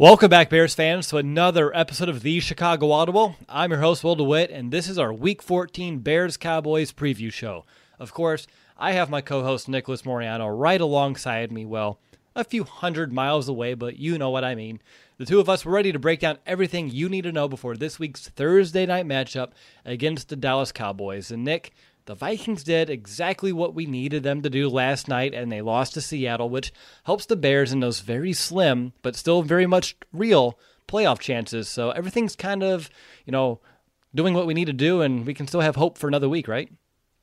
Welcome back, Bears fans, to another episode of the Chicago Audible. I'm your host, Will DeWitt, and this is our Week 14 Bears Cowboys preview show. Of course, I have my co host, Nicholas Moriano, right alongside me. Well, a few hundred miles away, but you know what I mean. The two of us were ready to break down everything you need to know before this week's Thursday night matchup against the Dallas Cowboys. And Nick, the Vikings did exactly what we needed them to do last night, and they lost to Seattle, which helps the Bears in those very slim, but still very much real playoff chances. So everything's kind of, you know, doing what we need to do, and we can still have hope for another week, right?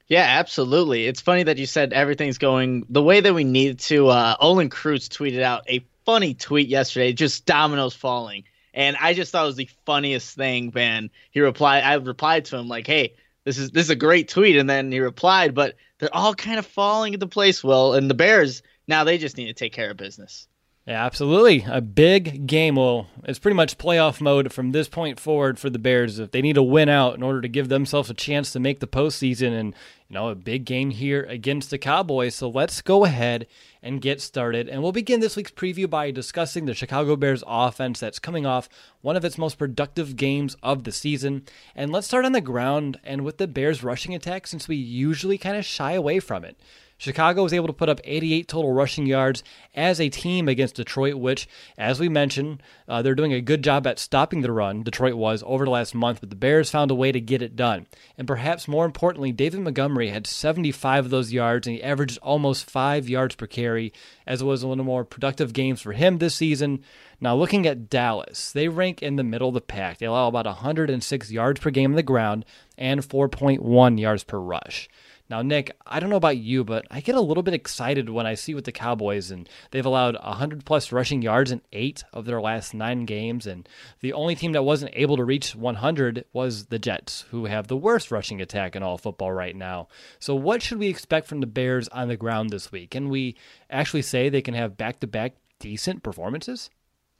Yeah, absolutely. It's funny that you said everything's going the way that we need to. Uh, Olin Kreutz tweeted out a funny tweet yesterday, just dominoes falling. And I just thought it was the funniest thing, man. He replied, I replied to him like, hey, this is this is a great tweet and then he replied but they're all kind of falling into place well and the bears now they just need to take care of business yeah, absolutely. A big game. Well, it's pretty much playoff mode from this point forward for the Bears. If they need to win out in order to give themselves a chance to make the postseason, and you know, a big game here against the Cowboys. So let's go ahead and get started. And we'll begin this week's preview by discussing the Chicago Bears offense that's coming off one of its most productive games of the season. And let's start on the ground and with the Bears rushing attack, since we usually kind of shy away from it. Chicago was able to put up 88 total rushing yards as a team against Detroit, which, as we mentioned, uh, they're doing a good job at stopping the run. Detroit was over the last month, but the Bears found a way to get it done. And perhaps more importantly, David Montgomery had 75 of those yards, and he averaged almost five yards per carry, as it was one of the more productive games for him this season. Now, looking at Dallas, they rank in the middle of the pack. They allow about 106 yards per game on the ground and 4.1 yards per rush. Now, Nick, I don't know about you, but I get a little bit excited when I see with the Cowboys, and they've allowed 100 plus rushing yards in eight of their last nine games. And the only team that wasn't able to reach 100 was the Jets, who have the worst rushing attack in all football right now. So, what should we expect from the Bears on the ground this week? Can we actually say they can have back to back decent performances?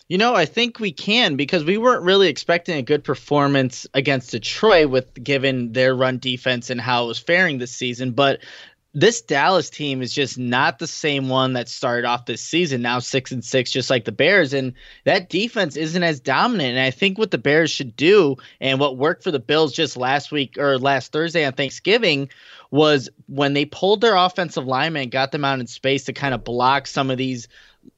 You know, I think we can because we weren't really expecting a good performance against Detroit with given their run defense and how it was faring this season. But this Dallas team is just not the same one that started off this season. Now six and six, just like the Bears, and that defense isn't as dominant. And I think what the Bears should do, and what worked for the Bills just last week or last Thursday on Thanksgiving, was when they pulled their offensive linemen, got them out in space to kind of block some of these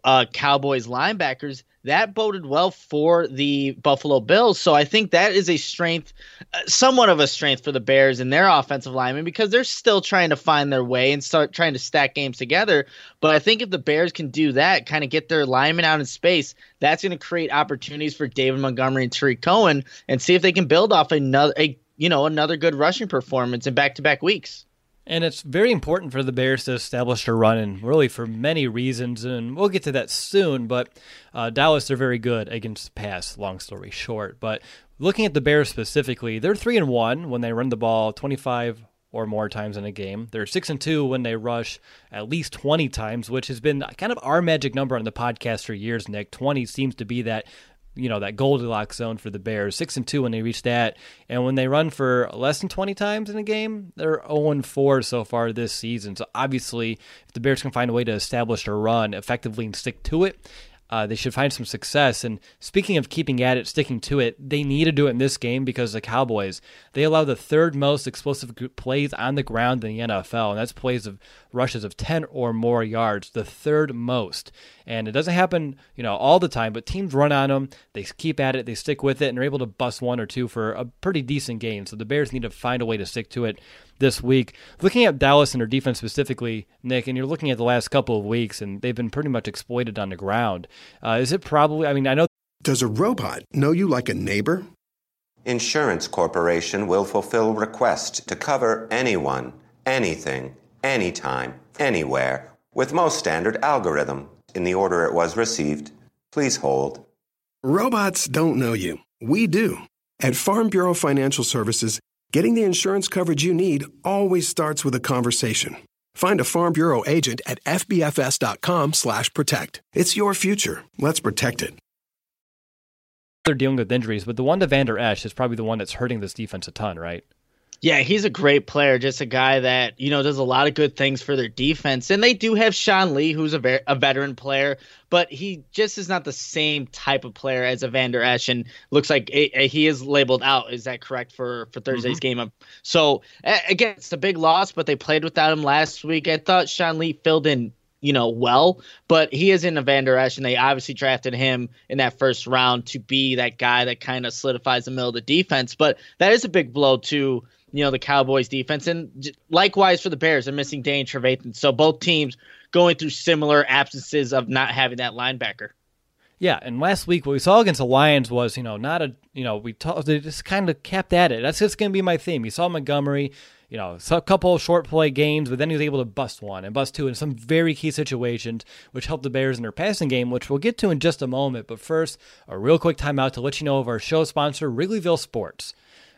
uh, Cowboys linebackers that boded well for the Buffalo Bills. So I think that is a strength, uh, somewhat of a strength for the Bears and their offensive linemen because they're still trying to find their way and start trying to stack games together. But I think if the Bears can do that, kind of get their linemen out in space, that's going to create opportunities for David Montgomery and Tarik Cohen and see if they can build off another, a, you know, another good rushing performance in back to back weeks. And it's very important for the Bears to establish a run, and really for many reasons. And we'll get to that soon. But uh, Dallas, they're very good against the pass. Long story short, but looking at the Bears specifically, they're three and one when they run the ball twenty five or more times in a game. They're six and two when they rush at least twenty times, which has been kind of our magic number on the podcast for years. Nick, twenty seems to be that you know that Goldilocks zone for the Bears. Six and two when they reach that, and when they run for less than twenty times in a game, they're zero and four so far this season. So obviously, if the Bears can find a way to establish a run effectively and stick to it, uh, they should find some success. And speaking of keeping at it, sticking to it, they need to do it in this game because the Cowboys they allow the third most explosive plays on the ground in the NFL, and that's plays of rushes of 10 or more yards, the third most. And it doesn't happen, you know, all the time, but teams run on them, they keep at it, they stick with it, and they're able to bust one or two for a pretty decent gain. So the Bears need to find a way to stick to it this week. Looking at Dallas and their defense specifically, Nick, and you're looking at the last couple of weeks, and they've been pretty much exploited on the ground. Uh, is it probably? I mean, I know. Does a robot know you like a neighbor? Insurance Corporation will fulfill request to cover anyone, anything, anytime, anywhere, with most standard algorithm in the order it was received. Please hold. Robots don't know you. We do. At Farm Bureau Financial Services, Getting the insurance coverage you need always starts with a conversation. Find a Farm Bureau agent at fbfs.com/protect. It's your future. Let's protect it. They're dealing with injuries, but the one to Vander Esch is probably the one that's hurting this defense a ton, right? Yeah, he's a great player. Just a guy that you know does a lot of good things for their defense, and they do have Sean Lee, who's a, ver- a veteran player, but he just is not the same type of player as a Vander Esch, and looks like a, a, he is labeled out. Is that correct for for Thursday's mm-hmm. game? So again, it's a big loss, but they played without him last week. I thought Sean Lee filled in you know, well, but he is in a Vander Esch, and they obviously drafted him in that first round to be that guy that kind of solidifies the middle of the defense. But that is a big blow to you know the Cowboys defense, and likewise for the Bears, they're missing Danny Trevathan. So both teams going through similar absences of not having that linebacker. Yeah, and last week what we saw against the Lions was, you know, not a, you know, we talked, they just kind of kept at it. That's just going to be my theme. You saw Montgomery, you know, a couple of short play games, but then he was able to bust one and bust two in some very key situations, which helped the Bears in their passing game, which we'll get to in just a moment. But first, a real quick timeout to let you know of our show sponsor, Wrigleyville Sports.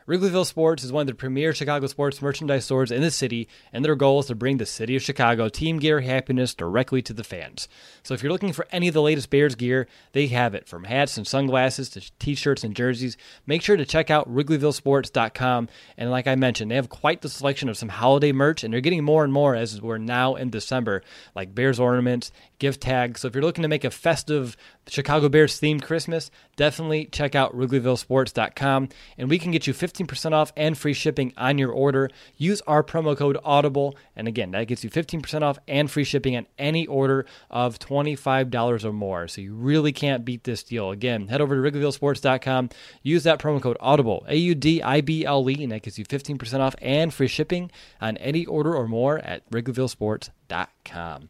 Wrigleyville Sports is one of the premier Chicago sports merchandise stores in the city, and their goal is to bring the city of Chicago team gear happiness directly to the fans. So if you're looking for any of the latest Bears gear, they have it from hats and sunglasses to t shirts and jerseys. Make sure to check out WrigleyvilleSports.com. And like I mentioned, they have quite the selection of some holiday merch, and they're getting more and more as we're now in December, like Bears ornaments, gift tags. So if you're looking to make a festive Chicago Bears themed Christmas, definitely check out WrigleyvilleSports.com and we can get you 15% off and free shipping on your order. Use our promo code Audible, and again, that gets you 15% off and free shipping on any order of $25 or more. So you really can't beat this deal. Again, head over to WrigleyvilleSports.com, use that promo code Audible, A U D I B L E, and that gets you 15% off and free shipping on any order or more at WrigleyvilleSports.com.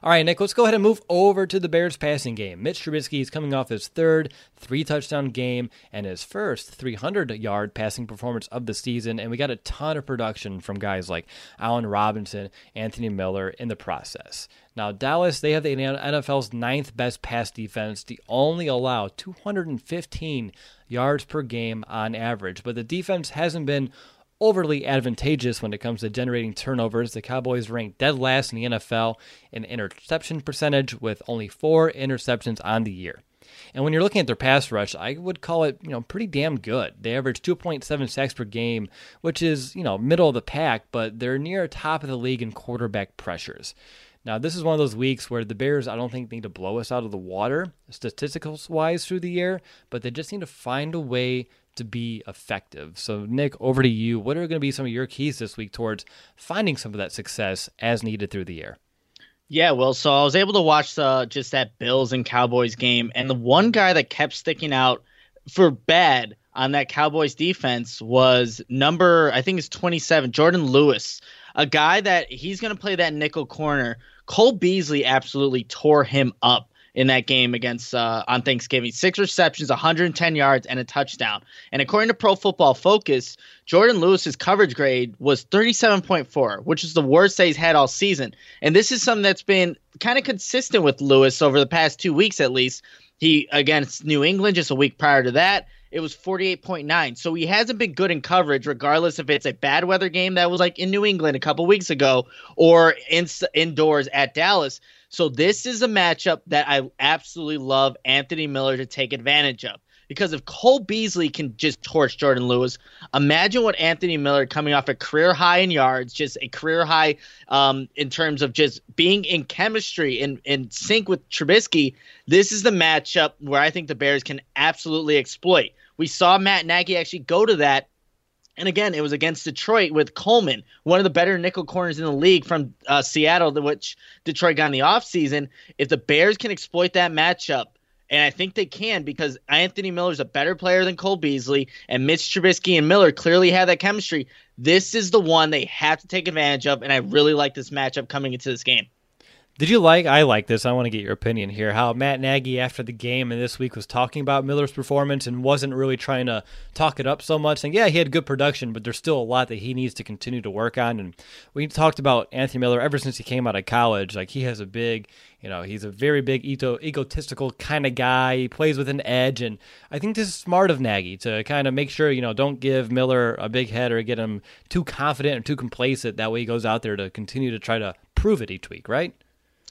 All right, Nick, let's go ahead and move over to the Bears passing game. Mitch Trubisky is coming off his third three touchdown game and his first 300 yard passing performance of the season. And we got a ton of production from guys like Allen Robinson, Anthony Miller in the process. Now, Dallas, they have the NFL's ninth best pass defense. They only allow 215 yards per game on average, but the defense hasn't been overly advantageous when it comes to generating turnovers. The Cowboys rank dead last in the NFL in interception percentage with only four interceptions on the year. And when you're looking at their pass rush, I would call it, you know, pretty damn good. They average 2.7 sacks per game, which is, you know, middle of the pack, but they're near top of the league in quarterback pressures. Now, this is one of those weeks where the Bears, I don't think, need to blow us out of the water, statistical wise, through the year, but they just need to find a way to be effective. So, Nick, over to you. What are going to be some of your keys this week towards finding some of that success as needed through the year? Yeah, well, so I was able to watch the just that Bills and Cowboys game, and the one guy that kept sticking out for bad on that Cowboys defense was number I think it's 27, Jourdan Lewis, a guy that he's going to play that nickel corner. Cole Beasley absolutely tore him up in that game against uh, on Thanksgiving. Six receptions, 110 yards, and a touchdown. And according to Pro Football Focus, Jourdan Lewis's coverage grade was 37.4, which is the worst that he's had all season. And this is something that's been kind of consistent with Lewis over the past two weeks at least. He against New England just a week prior to that it was 48.9. So he hasn't been good in coverage, regardless if it's a bad weather game that was like in New England a couple weeks ago or in, indoors at Dallas. So this is a matchup that I absolutely love Anthony Miller to take advantage of. Because if Cole Beasley can just torch Jourdan Lewis, imagine what Anthony Miller coming off a career high in yards, just a career high um, in terms of just being in chemistry and in sync with Trubisky. This is the matchup where I think the Bears can absolutely exploit. We saw Matt Nagy actually go to that and again, it was against Detroit with Coleman, one of the better nickel corners in the league from uh, Seattle, which Detroit got in the offseason. If the Bears can exploit that matchup, and I think they can because Anthony Miller's a better player than Cole Beasley, and Mitch Trubisky and Miller clearly have that chemistry. This is the one they have to take advantage of, and I really like this matchup coming into this game. Did you like? I like this. I want to get your opinion here. How Matt Nagy after the game and this week was talking about Miller's performance and wasn't really trying to talk it up so much. And yeah, he had good production, but there's still a lot that he needs to continue to work on. And we talked about Anthony Miller ever since he came out of college. Like he has a big, you know, he's a very big ego- egotistical kind of guy. He plays with an edge, and I think this is smart of Nagy to kind of make sure you know don't give Miller a big head or get him too confident or too complacent. That way he goes out there to continue to try to prove it each week, right?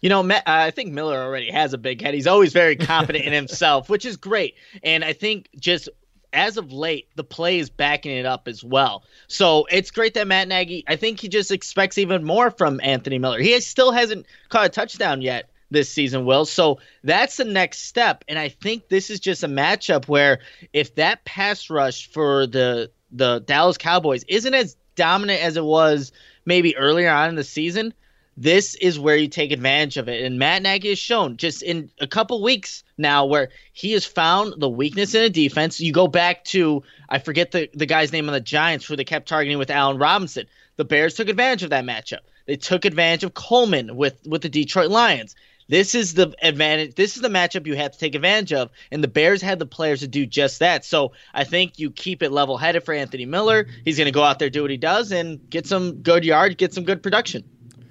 You know, I think Miller already has a big head. He's always very confident in himself, which is great. And I think just as of late, the play is backing it up as well. So it's great that Matt Nagy, I think he just expects even more from Anthony Miller. He still hasn't caught a touchdown yet this season, Will. So that's the next step. And I think this is just a matchup where if that pass rush for the the Dallas Cowboys isn't as dominant as it was maybe earlier on in the season, this is where you take advantage of it. And Matt Nagy has shown just in a couple weeks now where he has found the weakness in a defense. You go back to I forget the, the guy's name on the Giants who they kept targeting with Allen Robinson. The Bears took advantage of that matchup. They took advantage of Coleman with with the Detroit Lions. This is the advantage. This is the matchup you have to take advantage of, and the Bears had the players to do just that. So I think you keep it level headed for Anthony Miller. He's going to go out there, do what he does, and get some good yards, get some good production.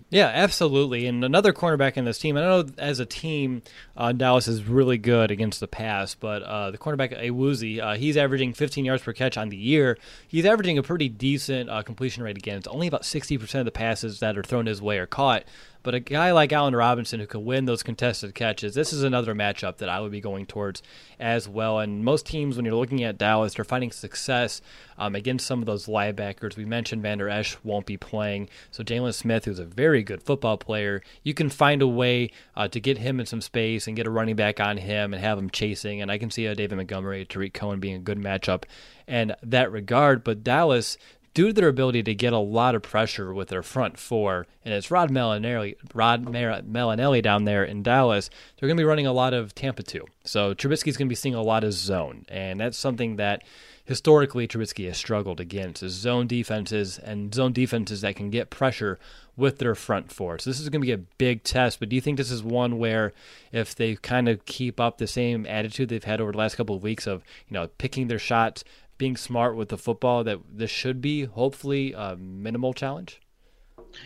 Yeah, absolutely. And another cornerback in this team. I know as a team, uh, Dallas is really good against the pass, but uh, the cornerback Awuzie, uh, he's averaging 15 yards per catch on the year. He's averaging a pretty decent uh, completion rate again. It's only about 60% of the passes that are thrown his way are caught. But a guy like Allen Robinson who can win those contested catches, this is another matchup that I would be going towards as well. And most teams, when you're looking at Dallas, they're finding success um, against some of those linebackers. We mentioned Vander Esch won't be playing. So Jaylon Smith, who's a very good football player, you can find a way uh, to get him in some space and get a running back on him and have him chasing. And I can see a David Montgomery, Tarik Cohen being a good matchup in that regard. But Dallas, due to their ability to get a lot of pressure with their front four, and it's Rod Marinelli, Rod Marinelli down there in Dallas, they're going to be running a lot of Tampa 2. So Trubisky's going to be seeing a lot of zone, and that's something that historically Trubisky has struggled against is zone defenses and zone defenses that can get pressure with their front four. So this is going to be a big test, but do you think this is one where if they kind of keep up the same attitude they've had over the last couple of weeks of, you know, picking their shots, being smart with the football that this should be hopefully a minimal challenge?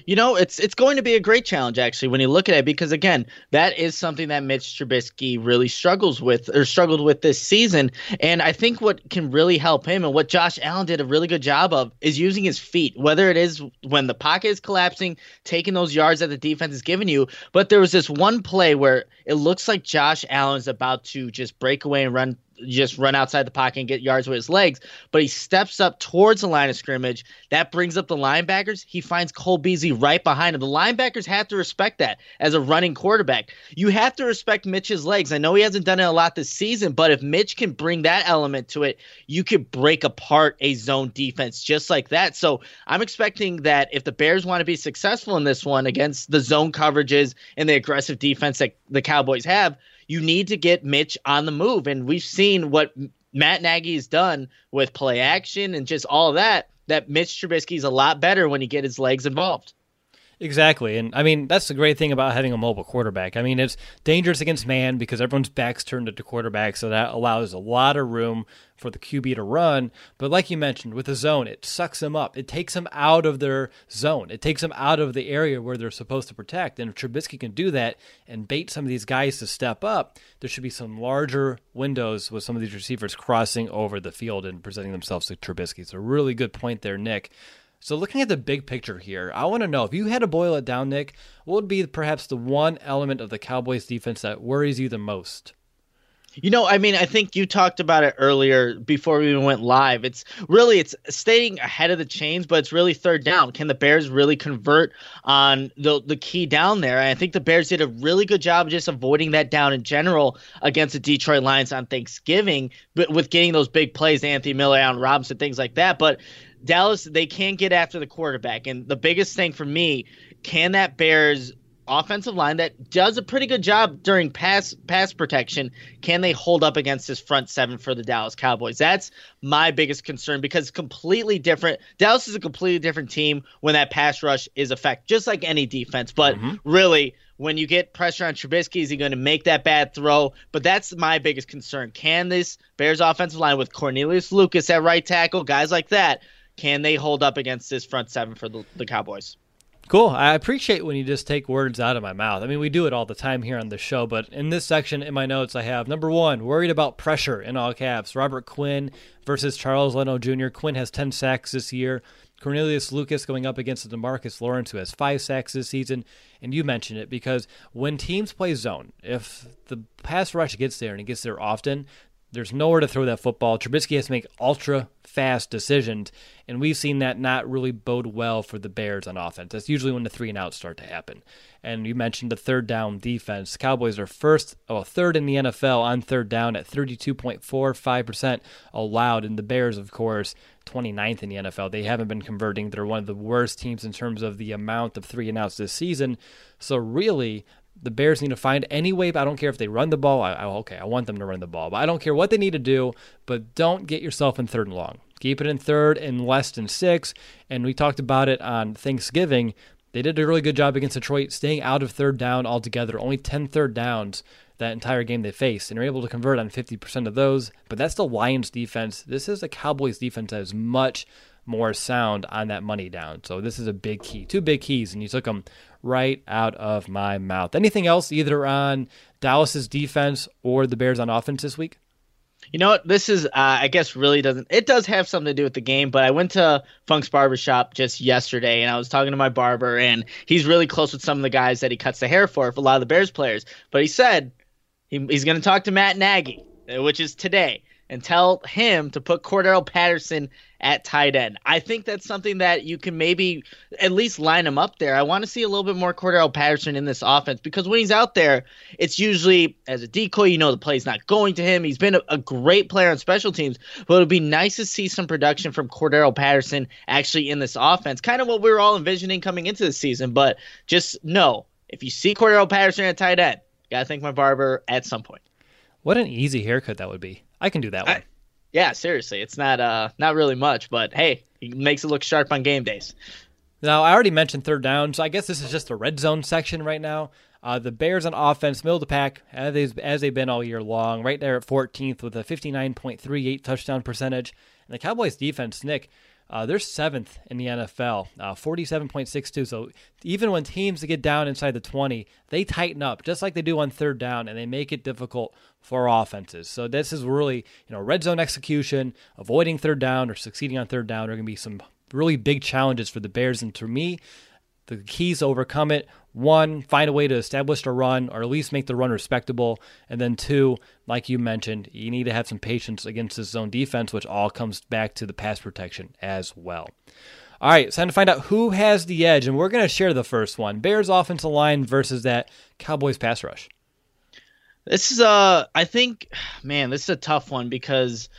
You know, it's it's going to be a great challenge actually when you look at it because again, that is something that Mitch Trubisky really struggles with or struggled with this season. And I think what can really help him and what Josh Allen did a really good job of is using his feet, whether it is when the pocket is collapsing, taking those yards that the defense is giving you. But there was this one play where it looks like Josh Allen is about to just break away and run just run outside the pocket and get yards with his legs. But he steps up towards the line of scrimmage. That brings up the linebackers. He finds Cole Beasley right behind him. The linebackers have to respect that as a running quarterback. You have to respect Mitch's legs. I know he hasn't done it a lot this season, but if Mitch can bring that element to it, you could break apart a zone defense just like that. So I'm expecting that if the Bears want to be successful in this one against the zone coverages and the aggressive defense that the Cowboys have, you need to get Mitch on the move. And we've seen what Matt Nagy has done with play action and just all that, that Mitch Trubisky is a lot better when he get his legs involved. Exactly. And I mean, that's the great thing about having a mobile quarterback. I mean, it's dangerous against man because everyone's back's turned to quarterback, so that allows a lot of room for the QB to run. But like you mentioned, with the zone, it sucks them up. It takes them out of their zone. It takes them out of the area where they're supposed to protect. And if Trubisky can do that and bait some of these guys to step up, there should be some larger windows with some of these receivers crossing over the field and presenting themselves to Trubisky. It's a really good point there, Nick. So, looking at the big picture here, I want to know if you had to boil it down, Nick, what would be perhaps the one element of the Cowboys defense that worries you the most? You know, I mean, I think you talked about it earlier before we even went live. It's really it's staying ahead of the chains, but it's really third down. Can the Bears really convert on the the key down there? And I think the Bears did a really good job just avoiding that down in general against the Detroit Lions on Thanksgiving, but with getting those big plays, Anthony Miller, Allen Robinson, things like that. But Dallas, they can't get after the quarterback. And the biggest thing for me, can that Bears offensive line that does a pretty good job during pass pass protection, can they hold up against this front seven for the Dallas Cowboys? That's my biggest concern because completely different. Dallas is a completely different team when that pass rush is effect, just like any defense. But mm-hmm. really, when you get pressure on Trubisky, is he going to make that bad throw? But that's my biggest concern. Can this Bears offensive line with Cornelius Lucas at right tackle, guys like that, can they hold up against this front seven for the, the Cowboys? Cool. I appreciate when you just take words out of my mouth. I mean, we do it all the time here on the show, but in this section in my notes, I have number one, worried about pressure in all caps. Robert Quinn versus Charles Leno Jr. Quinn has 10 sacks this year. Cornelius Lucas going up against Demarcus Lawrence, who has five sacks this season. And you mentioned it because when teams play zone, if the pass rush gets there and it gets there often, there's nowhere to throw that football. Trubisky has to make ultra fast decisions, and we've seen that not really bode well for the Bears on offense. That's usually when the three and outs start to happen. And you mentioned the third down defense. Cowboys are first, oh, third in the NFL on third down at 32.45% allowed, and the Bears, of course, 29th in the NFL. They haven't been converting. They're one of the worst teams in terms of the amount of three and outs this season. So really, the Bears need to find any way. I don't care if they run the ball. I, I, okay, I want them to run the ball, but I don't care what they need to do. But don't get yourself in third and long. Keep it in third and less than six. And we talked about it on Thanksgiving. They did a really good job against Detroit, staying out of third down altogether. Only 10 third downs that entire game they faced, and are able to convert on 50% of those. But that's the Lions defense. This is the Cowboys defense that is much more sound on that money down. So this is a big key. Two big keys, and you took them right out of my mouth. Anything else either on Dallas's defense or the Bears on offense this week? You know what? This is, uh, I guess, really doesn't. It does have something to do with the game, but I went to Funk's barbershop just yesterday and I was talking to my barber, and he's really close with some of the guys that he cuts the hair for, for a lot of the Bears players. But he said he, he's going to talk to Matt Nagy, which is today and tell him to put Cordarrelle Patterson at tight end. I think that's something that you can maybe at least line him up there. I want to see a little bit more Cordarrelle Patterson in this offense because when he's out there, it's usually as a decoy. You know the play's not going to him. He's been a, a great player on special teams, but it would be nice to see some production from Cordarrelle Patterson actually in this offense. Kind of what we were all envisioning coming into the season, but just know if you see Cordarrelle Patterson at tight end, gotta thank my barber at some point. What an easy haircut that would be. I can do that one. Yeah, seriously, it's not uh not really much, but hey, he makes it look sharp on game days. Now, I already mentioned third down, so I guess this is just a red zone section right now. Uh, the Bears on offense, middle of the pack, as they've, as they've been all year long, right there at 14th with a 59.38 touchdown percentage. And the Cowboys defense, Nick, uh, they're seventh in the NFL, uh, 47.62. So even when teams get down inside the 20, they tighten up just like they do on third down, and they make it difficult for offenses. So this is really, you know, red zone execution, avoiding third down or succeeding on third down are going to be some really big challenges for the Bears. And to me, the keys to overcome it one, find a way to establish a run or at least make the run respectable. And then two, like you mentioned, you need to have some patience against this zone defense, which all comes back to the pass protection as well. All right, it's time to find out who has the edge, and we're going to share the first one Bears offensive line versus that Cowboys pass rush. This is a, I think, man, this is a tough one because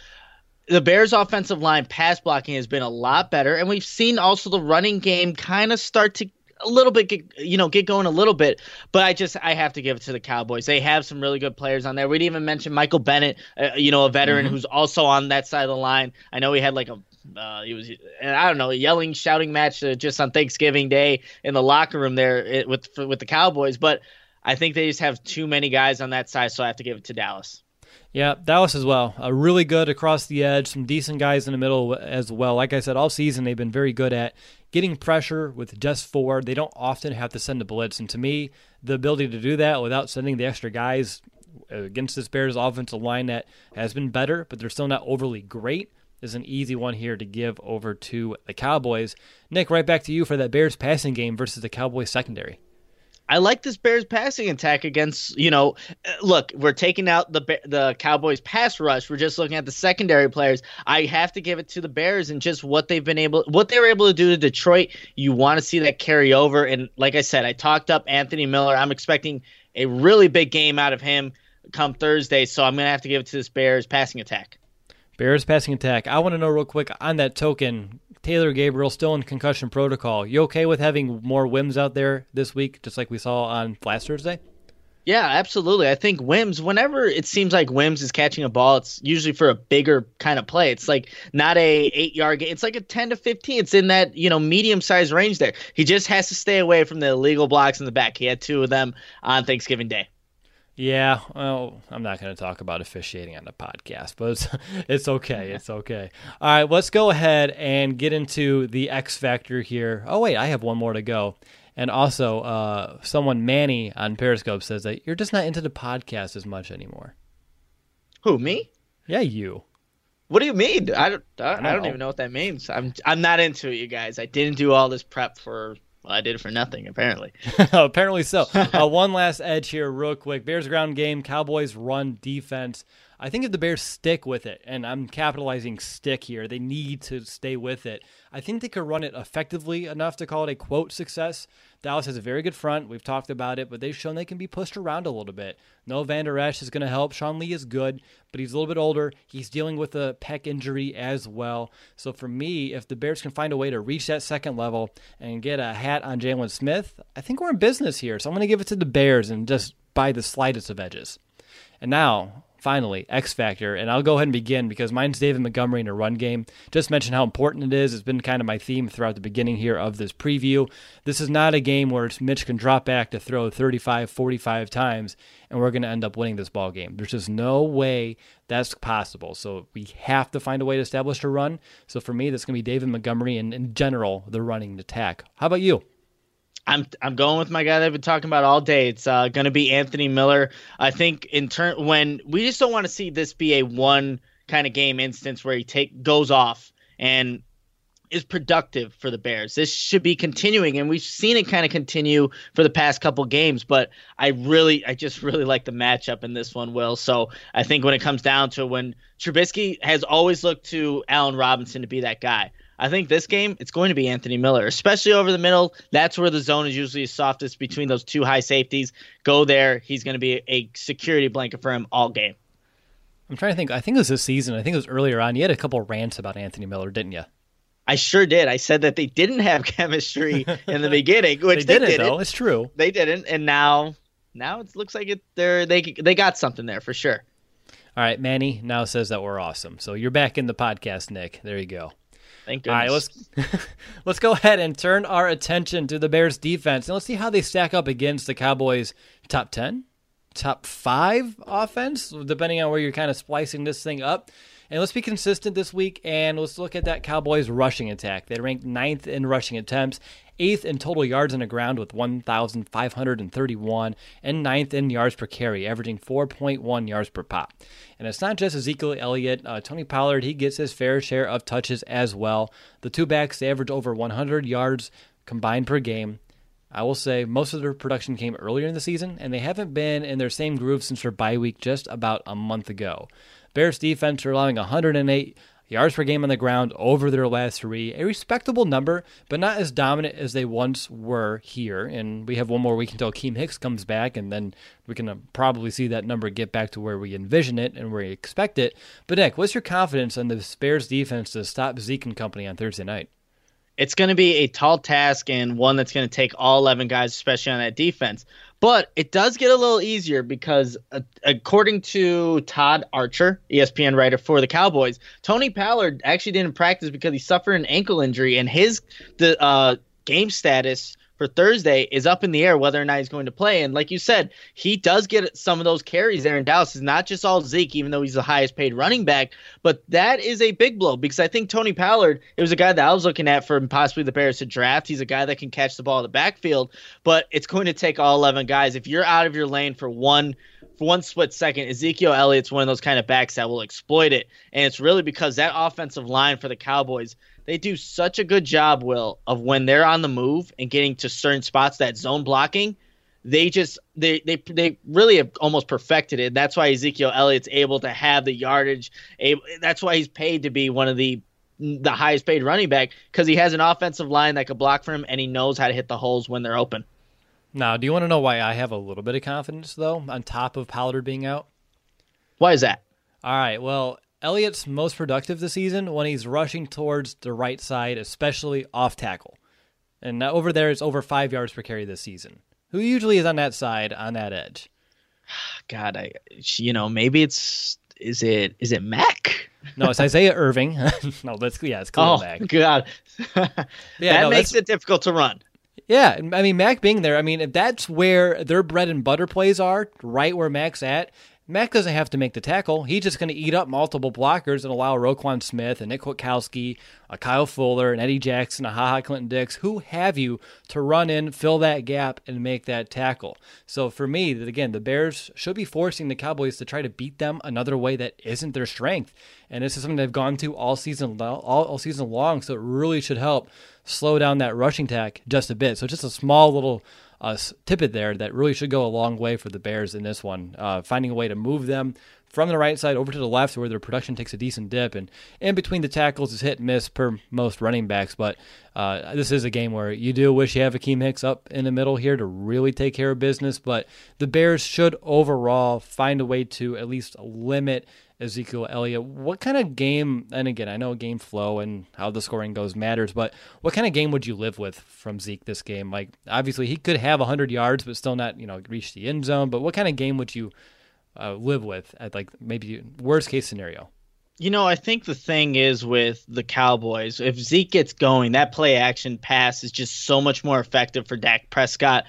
the Bears' offensive line pass blocking has been a lot better, and we've seen also the running game kind of start to a little bit, get, you know, get going a little bit. But I just I have to give it to the Cowboys. They have some really good players on there. We didn't even mention Michael Bennett, uh, you know, a veteran mm-hmm. who's also on that side of the line. I know he had like a Uh, he was, and I don't know, yelling, shouting match uh, just on Thanksgiving Day in the locker room there it, with with the Cowboys. But I think they just have too many guys on that side, so I have to give it to Dallas. Yeah, Dallas as well. Uh, really good across the edge. Some decent guys in the middle as well. Like I said, all season they've been very good at getting pressure with just four. They don't often have to send a blitz, and to me, the ability to do that without sending the extra guys uh, against this Bears offensive line that has been better, but they're still not overly great, is an easy one here to give over to the Cowboys. Nick, right back to you for that Bears passing game versus the Cowboys secondary. I like this Bears passing attack against, you know, uh, look, we're taking out the the Cowboys pass rush. We're just looking at the secondary players. I have to give it to the Bears and just what they've been able what they were able to do to Detroit. You want to see that carry over and like I said, I talked up Anthony Miller. I'm expecting a really big game out of him come Thursday, so I'm going to have to give it to this Bears passing attack. Bears passing attack. I want to know real quick on that token. Taylor Gabriel still in concussion protocol. You okay with having more Wims out there this week, just like we saw on last Thursday? Yeah, absolutely. I think Wims, whenever it seems like Wims is catching a ball, it's usually for a bigger kind of play. It's like not a eight yard game. It's like a ten to fifteen. It's in that you know medium sized range there. He just has to stay away from the illegal blocks in the back. He had two of them on Thanksgiving Day. Yeah, well, I'm not going to talk about officiating on the podcast, but it's, it's okay. It's okay. All right, let's go ahead and get into the X Factor here. Oh, wait, I have one more to go. And also, uh, someone, Manny on Periscope, says that you're just not into the podcast as much anymore. Who, me? Yeah, you. What do you mean? I don't, I, I don't even know what that means. I'm, I'm not into it, you guys. I didn't do all this prep for well, I did it for nothing, apparently. apparently so. uh, one last edge here, real quick. Bears ground game, Cowboys run defense. I think if the Bears stick with it, and I'm capitalizing stick here, they need to stay with it. I think they could run it effectively enough to call it a quote success. Dallas has a very good front. We've talked about it, but they've shown they can be pushed around a little bit. No Vander Esch is going to help. Sean Lee is good, but he's a little bit older. He's dealing with a pec injury as well. So for me, if the Bears can find a way to reach that second level and get a hat on Jaylon Smith, I think we're in business here. So I'm going to give it to the Bears and just by the slightest of edges. And now finally, X Factor. And I'll go ahead and begin because mine's David Montgomery in a run game. Just mention how important it is. It's been kind of my theme throughout the beginning here of this preview. This is not a game where Mitch can drop back to throw 35, 45 times and we're going to end up winning this ball game. There's just no way that's possible. So we have to find a way to establish a run. So for me, that's going to be David Montgomery and in general, the running attack. How about you? I'm I'm going with my guy that I've been talking about all day. It's uh, going to be Anthony Miller. I think in turn when we just don't want to see this be a one kind of game instance where he take goes off and is productive for the Bears. This should be continuing, and we've seen it kind of continue for the past couple games. But I really, I just really like the matchup in this one, Will. So I think when it comes down to when Trubisky has always looked to Allen Robinson to be that guy. I think this game it's going to be Anthony Miller, especially over the middle. That's where the zone is usually softest between those two high safeties. Go there. He's going to be a security blanket for him all game. I'm trying to think. I think it was this season. I think it was earlier on. You had a couple rants about Anthony Miller, didn't you? I sure did. I said that they didn't have chemistry in the beginning, which they, they didn't. Though it's true. They didn't, and now, now it looks like it. They're they they got something there for sure. All right, Manny now says that we're awesome. So you're back in the podcast, Nick. There you go. Thank goodness. All right, let's let's go ahead and turn our attention to the Bears defense and let's see how they stack up against the Cowboys top 10, top 5 offense, depending on where you're kind of splicing this thing up. And let's be consistent this week and let's look at that Cowboys rushing attack. They ranked ninth in rushing attempts, eighth in total yards on the ground with 1,531, and ninth in yards per carry, averaging 4.1 yards per pop. And it's not just Ezekiel Elliott. Uh, Tony Pollard, he gets his fair share of touches as well. The two backs, they average over 100 yards combined per game. I will say most of their production came earlier in the season, and they haven't been in their same groove since their bye week just about a month ago. Bears defense are allowing 108 yards per game on the ground over their last three, a respectable number, but not as dominant as they once were here. And we have one more week until Keem Hicks comes back, and then we can uh, probably see that number get back to where we envision it and where we expect it. But Nick, what's your confidence in the Bears defense to stop Zeke and company on Thursday night? It's going to be a tall task and one that's going to take all 11 guys, especially on that defense. But it does get a little easier because, uh, according to Todd Archer, ESPN writer for the Cowboys, Tony Pollard actually didn't practice because he suffered an ankle injury, and his the uh, game status for Thursday is up in the air whether or not he's going to play. And like you said, he does get some of those carries there in Dallas. It's not just all Zeke, even though he's the highest paid running back. But that is a big blow because I think Tony Pollard, it was a guy that I was looking at for possibly the Bears to draft. He's a guy that can catch the ball in the backfield, but it's going to take all 11 guys. If you're out of your lane for one for one split second, Ezekiel Elliott's one of those kind of backs that will exploit it. And it's really because that offensive line for the Cowboys – they do such a good job, Will, of when they're on the move and getting to certain spots that zone blocking. They just they they they really have almost perfected it. That's why Ezekiel Elliott's able to have the yardage. Able, that's why he's paid to be one of the the highest paid running back because he has an offensive line that could block for him and he knows how to hit the holes when they're open. Now, do you want to know why I have a little bit of confidence though, on top of Pollard being out? Why is that? All right. Well, Elliott's most productive this season when he's rushing towards the right side, especially off tackle. And over there, it's over five yards per carry this season. Who usually is on that side, on that edge? God, I, you know, maybe it's is it is it Mack? No, it's Isaiah Irving. no, that's yeah, it's Khalil oh, Mack. God, yeah, that no, makes it difficult to run. Yeah, I mean Mack being there. I mean, if that's where their bread and butter plays are, right where Mack's at, Mack doesn't have to make the tackle. He's just going to eat up multiple blockers and allow Roquan Smith and Nick Kwiatkowski, a Kyle Fuller, and Eddie Jackson, a Ha Clinton Dix, who have you to run in, fill that gap, and make that tackle. So for me, that again, the Bears should be forcing the Cowboys to try to beat them another way that isn't their strength. And this is something they've gone to all season all, all season long, so it really should help slow down that rushing tack just a bit. So just a small little uh, tippet there that really should go a long way for the Bears in this one. Uh, finding a way to move them from the right side over to the left where their production takes a decent dip. And in between the tackles is hit and miss per most running backs. But uh, this is a game where you do wish you have Akiem Hicks up in the middle here to really take care of business. But the Bears should overall find a way to at least limit Ezekiel Elliott. What kind of game, and again, I know game flow and how the scoring goes matters, but what kind of game would you live with from Zeke this game? Like, obviously, he could have 100 yards, but still not, you know, reach the end zone. But what kind of game would you uh, live with at, like, maybe worst case scenario? You know, I think the thing is with the Cowboys, if Zeke gets going, that play action pass is just so much more effective for Dak Prescott.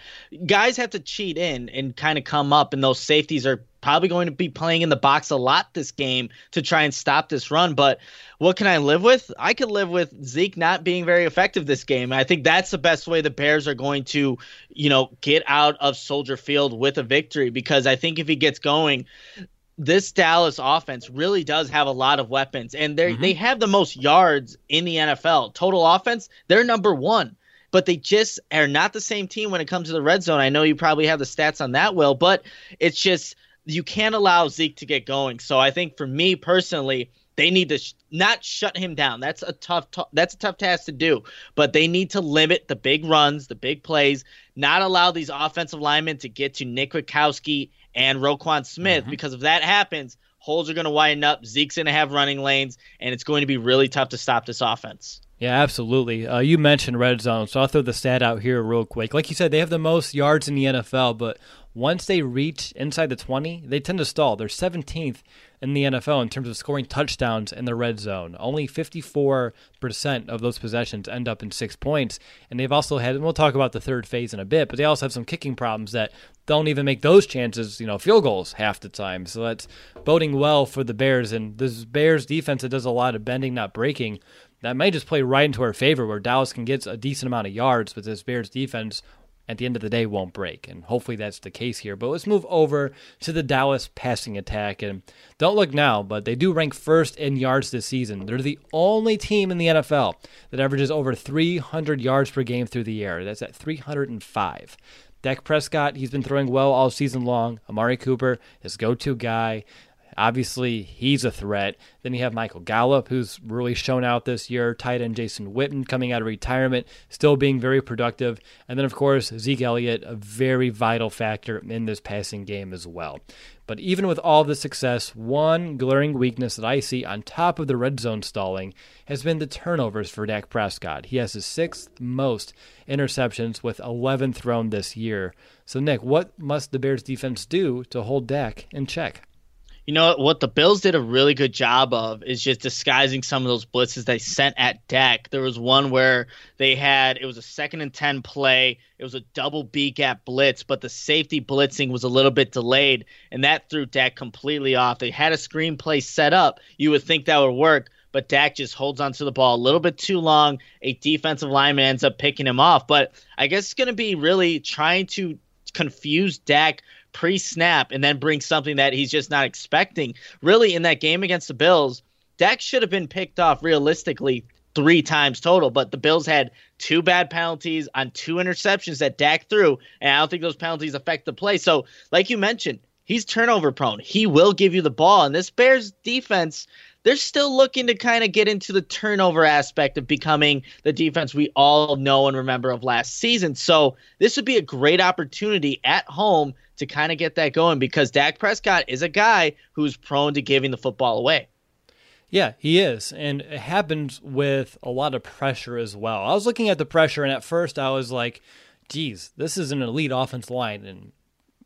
Guys have to cheat in and kind of come up, and those safeties are probably going to be playing in the box a lot this game to try and stop this run. But what can I live with? I could live with Zeke not being very effective this game. I think that's the best way the Bears are going to, you know, get out of Soldier Field with a victory because I think if he gets going, this Dallas offense really does have a lot of weapons, and they mm-hmm. they have the most yards in the NFL. Total offense, they're number one, but they just are not the same team when it comes to the red zone. I know you probably have the stats on that, Will, but it's just you can't allow Zeke to get going. So I think for me personally, they need to sh- not shut him down. That's a tough t- that's a tough task to do, but they need to limit the big runs, the big plays, not allow these offensive linemen to get to Nick Kwiatkowski and Roquan Smith, mm-hmm. because if that happens, holes are going to widen up. Zeke's going to have running lanes, and it's going to be really tough to stop this offense. Yeah, absolutely. Uh, you mentioned red zone, so I'll throw the stat out here real quick. Like you said, they have the most yards in the NFL, but once they reach inside the 20, they tend to stall. They're 17th in the NFL in terms of scoring touchdowns in the red zone. Only 54% of those possessions end up in six points. And they've also had, and we'll talk about the third phase in a bit, but they also have some kicking problems that don't even make those chances, you know, field goals half the time. So that's boding well for the Bears. And this Bears defense that does a lot of bending, not breaking, that might just play right into our favor where Dallas can get a decent amount of yards, but this Bears defense at the end of the day won't break. And hopefully that's the case here. But let's move over to the Dallas passing attack. And don't look now, but they do rank first in yards this season. They're the only team in the NFL that averages over 300 yards per game through the air. That's at 305. Dak Prescott, he's been throwing well all season long. Amari Cooper, his go to guy. Obviously, he's a threat. Then you have Michael Gallup, who's really shown out this year. Tight end Jason Witten coming out of retirement, still being very productive. And then, of course, Zeke Elliott, a very vital factor in this passing game as well. But even with all the success, one glaring weakness that I see on top of the red zone stalling has been the turnovers for Dak Prescott. He has his sixth most interceptions with 11 thrown this year. So, Nick, what must the Bears defense do to hold Dak in check? You know what the Bills did a really good job of is just disguising some of those blitzes they sent at Dak. There was one where they had it was a second and ten play. It was a double B gap blitz, but the safety blitzing was a little bit delayed, and that threw Dak completely off. They had a screenplay set up. You would think that would work, but Dak just holds onto the ball a little bit too long. A defensive lineman ends up picking him off. But I guess it's going to be really trying to confuse Dak pre snap and then bring something that he's just not expecting. Really, in that game against the Bills, Dak should have been picked off realistically three times total, but the Bills had two bad penalties on two interceptions that Dak threw, and I don't think those penalties affect the play. So, like you mentioned, he's turnover prone. He will give you the ball, and this Bears defense they're still looking to kind of get into the turnover aspect of becoming the defense we all know and remember of last season. So this would be a great opportunity at home to kind of get that going because Dak Prescott is a guy who's prone to giving the football away. Yeah, he is. And it happens with a lot of pressure as well. I was looking at the pressure, and at first I was like, geez, this is an elite offense line. And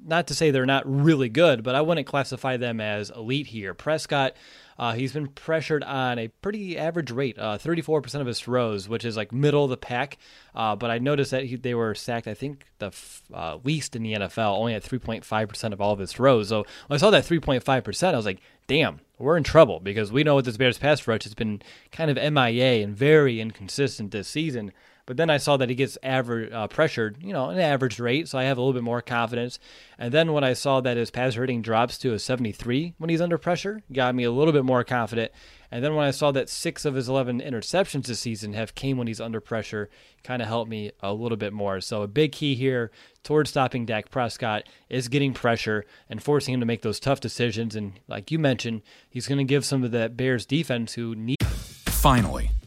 not to say they're not really good, but I wouldn't classify them as elite here. Prescott uh, he's been pressured on a pretty average rate, uh, 34% of his throws, which is like middle of the pack. Uh, but I noticed that he, they were sacked, I think, the f- uh, least in the NFL, only at 3.5% of all of his throws. So when I saw that 3.5%, I was like, damn, we're in trouble because we know what this Bears pass rush has been kind of MIA and very inconsistent this season. But then I saw that he gets average uh, pressured, you know, an average rate, so I have a little bit more confidence. And then when I saw that his pass rating drops to a 73 when he's under pressure, got me a little bit more confident. And then when I saw that six of his 11 interceptions this season have came when he's under pressure, kind of helped me a little bit more. So a big key here towards stopping Dak Prescott is getting pressure and forcing him to make those tough decisions. And like you mentioned, he's going to give some of that Bears defense who need. Finally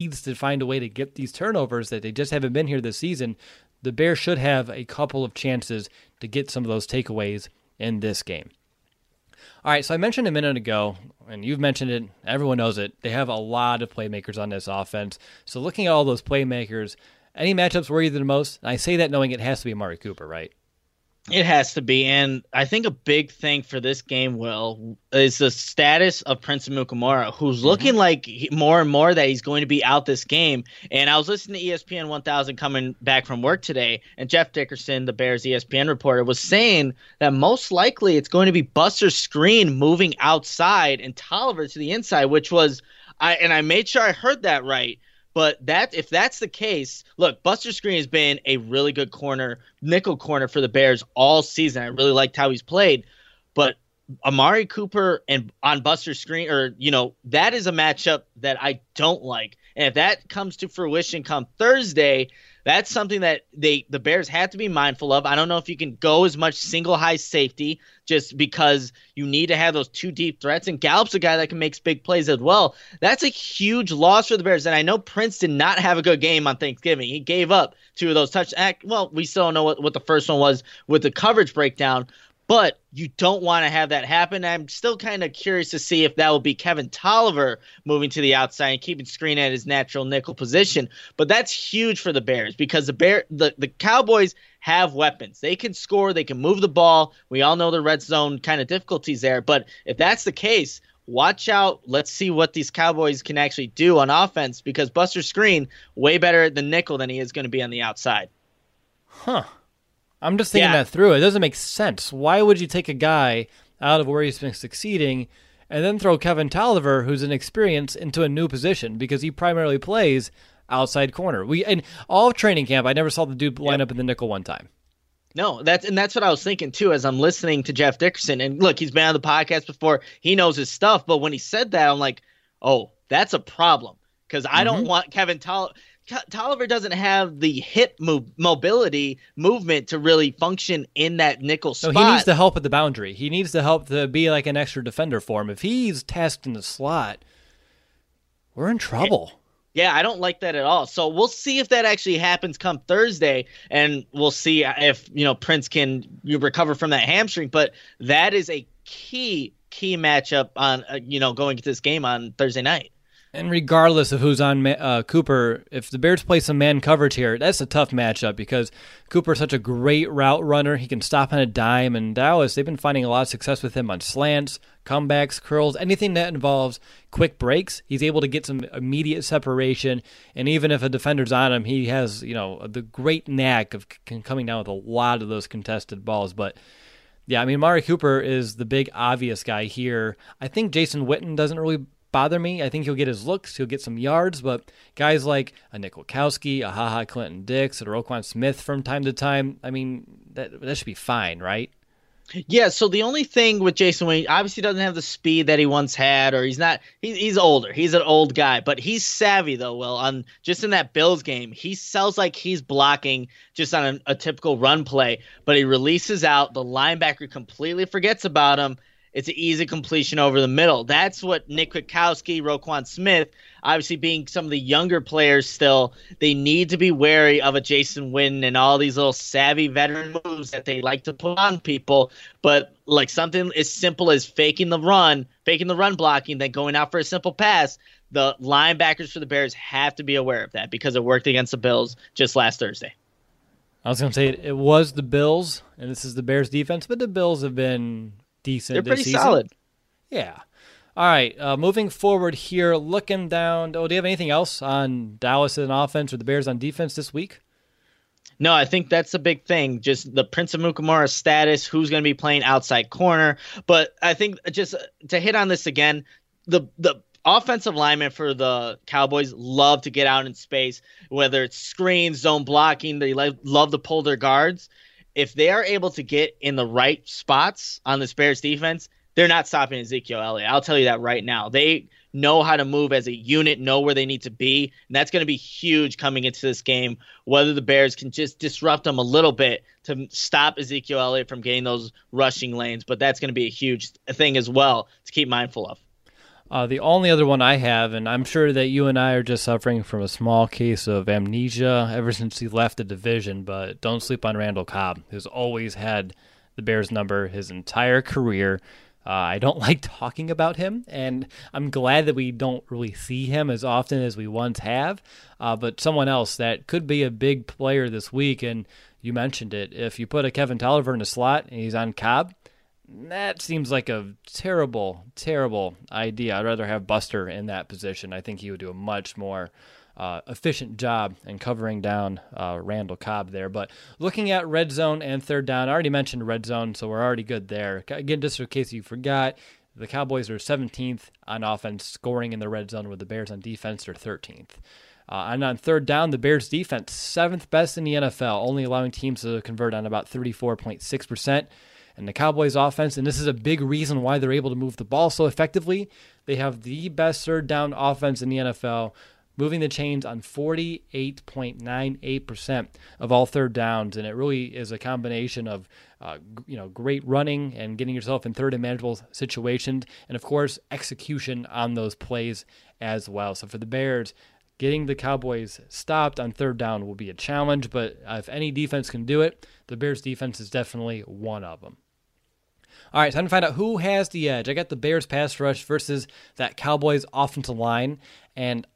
needs to find a way to get these turnovers that they just haven't been here this season. The Bears should have a couple of chances to get some of those takeaways in this game. All right, so I mentioned a minute ago, and you've mentioned it, everyone knows it. They have a lot of playmakers on this offense. So looking at all those playmakers, any matchups worry you the most? I say that knowing it has to be Amari Cooper, right? It has to be, and I think a big thing for this game, Will, is the status of Prince Amukamara, who's mm-hmm. looking like he, more and more that he's going to be out this game. And I was listening to ESPN 1000 coming back from work today, and Jeff Dickerson, the Bears ESPN reporter, was saying that most likely it's going to be Buster Skrine moving outside and Toliver to the inside, which was, I and I made sure I heard that right but that if that's the case, look, Buster Skrine has been a really good corner, nickel corner for the Bears all season. I really liked how he's played, but Amari Cooper and on Buster Skrine, or you know, that is a matchup that I don't like. And if that comes to fruition come Thursday, that's something that they the Bears have to be mindful of. I don't know if you can go as much single high safety just because you need to have those two deep threats. And Gallup's a guy that can make big plays as well. That's a huge loss for the Bears. And I know Prince did not have a good game on Thanksgiving. He gave up two of those touch. Eh, well, we still don't know what, what the first one was with the coverage breakdown, but you don't want to have that happen. I'm still kind of curious to see if that will be Kevin Toliver moving to the outside and keeping Skrine at his natural nickel position. But that's huge for the Bears because the Bear the, the Cowboys have weapons. They can score, they can move the ball. We all know the red zone kind of difficulties there. But if that's the case, watch out. Let's see what these Cowboys can actually do on offense because Buster Skrine way better at the nickel than he is going to be on the outside. Huh. I'm just thinking yeah. that through. It doesn't make sense. Why would you take a guy out of where he's been succeeding and then throw Kevin Toliver, who's an experience, into a new position because he primarily plays outside corner. We and all of training camp, I never saw the dude line yep. up in the nickel one time. No, that's and that's what I was thinking too as I'm listening to Jeff Dickerson. And look, he's been on the podcast before. He knows his stuff. But when he said that, I'm like, oh, that's a problem because I mm-hmm. don't want Kevin Toliver. Toliver doesn't have the hip mobility movement to really function in that nickel spot. No, he needs the help at the boundary. He needs the help to be like an extra defender for him. If he's tasked in the slot, we're in trouble. Yeah, I don't like that at all. So we'll see if that actually happens come Thursday, and we'll see if you know Prince can you recover from that hamstring. But that is a key key matchup on uh, you know going into this game on Thursday night. And regardless of who's on uh, Cooper, if the Bears play some man coverage here, that's a tough matchup because Cooper is such a great route runner. He can stop on a dime. And Dallas, they've been finding a lot of success with him on slants, comebacks, curls, anything that involves quick breaks. He's able to get some immediate separation. And even if a defender's on him, he has, you know, the great knack of c- coming down with a lot of those contested balls. But yeah, I mean, Mari Cooper is the big obvious guy here. I think Jason Witten doesn't really bother me. I think he'll get his looks, he'll get some yards, but guys like a Nick Kwiatkowski, a HaHa Clinton Dix, a Roquan Smith from time to time, I mean, that that should be fine, right? Yeah, so the only thing with Jason Wayne, obviously doesn't have the speed that he once had, or he's not. He, he's older. He's an old guy, but he's savvy though. Well, on just in that Bills game, he sells like he's blocking just on a, a typical run play, but he releases out. The linebacker completely forgets about him, it's an easy completion over the middle. That's what Nick Kwiatkowski, Roquan Smith, obviously being some of the younger players still, they need to be wary of a Jason Witten and all these little savvy veteran moves that they like to put on people. But like something as simple as faking the run, faking the run blocking, then going out for a simple pass, the linebackers for the Bears have to be aware of that because it worked against the Bills just last Thursday. I was going to say it, it was the Bills, and this is the Bears defense, but the Bills have been decent. They're pretty season. solid. Yeah. All right. Uh, moving forward here, looking down. Oh, do you have anything else on Dallas on offense or the Bears on defense this week? No, I think that's a big thing. Just the Prince of Amukamara status, who's going to be playing outside corner. But I think just to hit on this again, the the offensive linemen for the Cowboys love to get out in space, whether it's screens, zone blocking. They love to pull their guards if they are able to get in the right spots on the Bears defense, they're not stopping Ezekiel Elliott. I'll tell you that right now. They know how to move as a unit, know where they need to be, and that's going to be huge coming into this game. Whether the Bears can just disrupt them a little bit to stop Ezekiel Elliott from getting those rushing lanes, but that's going to be a huge thing as well to keep mindful of. Uh, the only other one I have, and I'm sure that you and I are just suffering from a small case of amnesia ever since he left the division, but don't sleep on Randall Cobb, who's always had the Bears number his entire career. Uh, I don't like talking about him, and I'm glad that we don't really see him as often as we once have. Uh, but someone else that could be a big player this week, and you mentioned it. If you put a Kevin Toliver in a slot and he's on Cobb, that seems like a terrible, terrible idea. I'd rather have Buster in that position. I think he would do a much more uh, efficient job in covering down uh, Randall Cobb there. But looking at red zone and third down, I already mentioned red zone, so we're already good there. Again, just in case you forgot, the Cowboys are 17th on offense, scoring in the red zone, with the Bears on defense are 13th. Uh, and on third down, the Bears' defense, seventh best in the NFL, only allowing teams to convert on about 34.6%. And the Cowboys offense, and this is a big reason why they're able to move the ball so effectively, they have the best third down offense in the NFL, moving the chains on 48.98% of all third downs. And it really is a combination of uh, you know, great running and getting yourself in third and manageable situations, and of course, execution on those plays as well. So for the Bears, getting the Cowboys stopped on third down will be a challenge, but if any defense can do it, the Bears defense is definitely one of them. All right, time to find out who has the edge. I got the Bears pass rush versus that Cowboys offensive line, and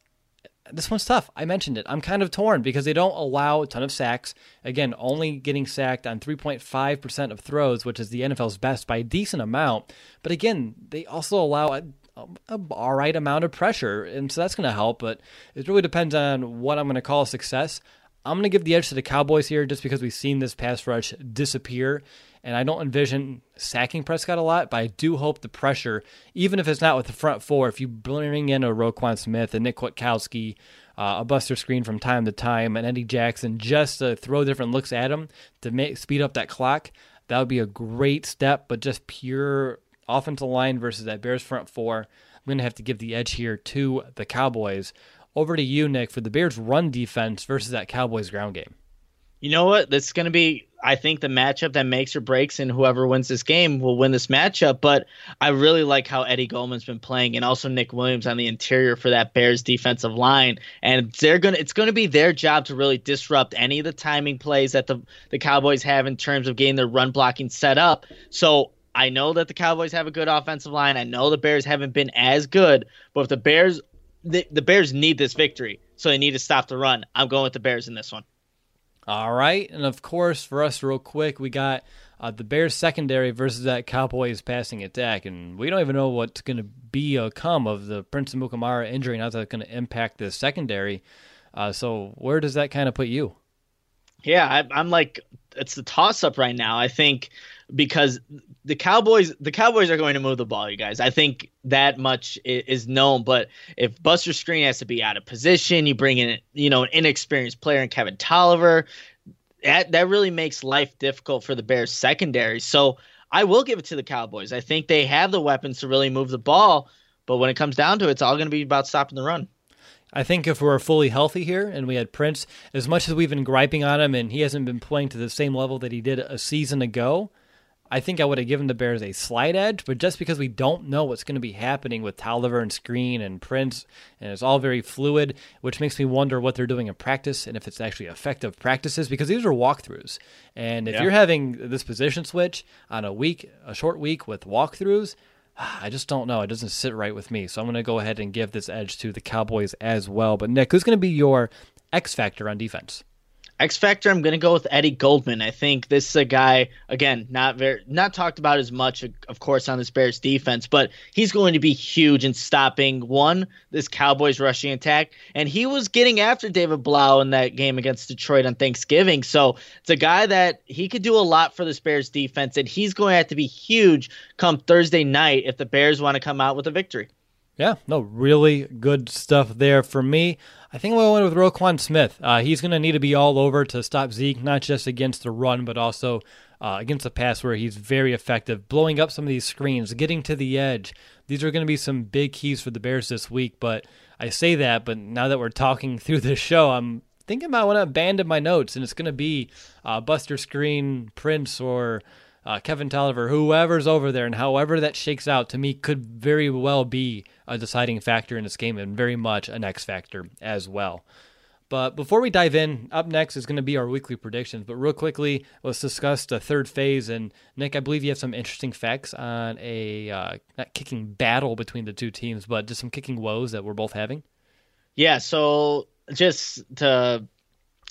this one's tough. I mentioned it. I'm kind of torn because they don't allow a ton of sacks. Again, only getting sacked on 3.5% of throws, which is the NFL's best by a decent amount. But again, they also allow a, a, a all right amount of pressure, and so that's going to help. But it really depends on what I'm going to call success. I'm going to give the edge to the Cowboys here just because we've seen this pass rush disappear. And I don't envision sacking Prescott a lot, but I do hope the pressure, even if it's not with the front four, if you bring in a Roquan Smith, a Nick Kwiatkowski, uh, a Buster Skrine from time to time, and Eddie Jackson just to throw different looks at him to make speed up that clock, that would be a great step. But just pure offensive line versus that Bears front four, I'm going to have to give the edge here to the Cowboys. Over to you, Nick, for the Bears' run defense versus that Cowboys ground game. You know what? That's going to be, I think, the matchup that makes or breaks, and whoever wins this game will win this matchup. But I really like how Eddie Goldman's been playing, and also Nick Williams on the interior for that Bears defensive line. And they're gonna, it's going to be their job to really disrupt any of the timing plays that the the Cowboys have in terms of getting their run blocking set up. So I know that the Cowboys have a good offensive line. I know the Bears haven't been as good, but if the Bears the, the Bears need this victory, so they need to stop the run. I'm going with the Bears in this one. All right, and of course, for us, real quick, we got uh, the Bears secondary versus that Cowboys passing attack, and we don't even know what's going to be a come of the Prince Amukamara injury, and how that's going to impact the secondary. Uh, so, where does that kind of put you? Yeah, I, I'm like, it's the toss up right now. I think because the Cowboys the Cowboys are going to move the ball, you guys. I think that much is known. But if Buster Skrine has to be out of position, you bring in you know an inexperienced player in Kevin Toliver. That that really makes life difficult for the Bears secondary. So I will give it to the Cowboys. I think they have the weapons to really move the ball. But when it comes down to it, it's all going to be about stopping the run. I think if we're fully healthy here and we had Prince, as much as we've been griping on him and he hasn't been playing to the same level that he did a season ago, I think I would have given the Bears a slight edge, but just because we don't know what's going to be happening with Toliver and Skrine and Prince, and it's all very fluid, which makes me wonder what they're doing in practice and if it's actually effective practices because these are walkthroughs. And if yeah. you're having this position switch on a week, a short week with walkthroughs, ah, I just don't know. It doesn't sit right with me. So I'm going to go ahead and give this edge to the Cowboys as well. But Nick, who's going to be your X factor on defense? X Factor, I'm going to go with Eddie Goldman. I think this is a guy again, not very not talked about as much, of course, on this Bears defense, but he's going to be huge in stopping one this Cowboys rushing attack, and he was getting after David Blough in that game against Detroit on Thanksgiving. So it's a guy that he could do a lot for this Bears defense, and he's going to have to be huge come Thursday night if the Bears want to come out with a victory. Yeah, no, really good stuff there for me. I think we'll went with Roquan Smith. Uh, he's going to need to be all over to stop Zeke, not just against the run, but also uh, against the pass, where he's very effective, blowing up some of these screens, getting to the edge. These are going to be some big keys for the Bears this week. But I say that, but now that we're talking through this show, I'm thinking about what I abandon my notes, and it's going to be uh, Buster Skrine, Prince, or uh, Kevin Toliver, whoever's over there, and however that shakes out, to me, could very well be a deciding factor in this game and very much an X factor as well. But before we dive in, up next is going to be our weekly predictions. But real quickly, let's discuss the third phase. And Nick, I believe you have some interesting facts on a uh, not kicking battle between the two teams, but just some kicking woes that we're both having. Yeah. So just to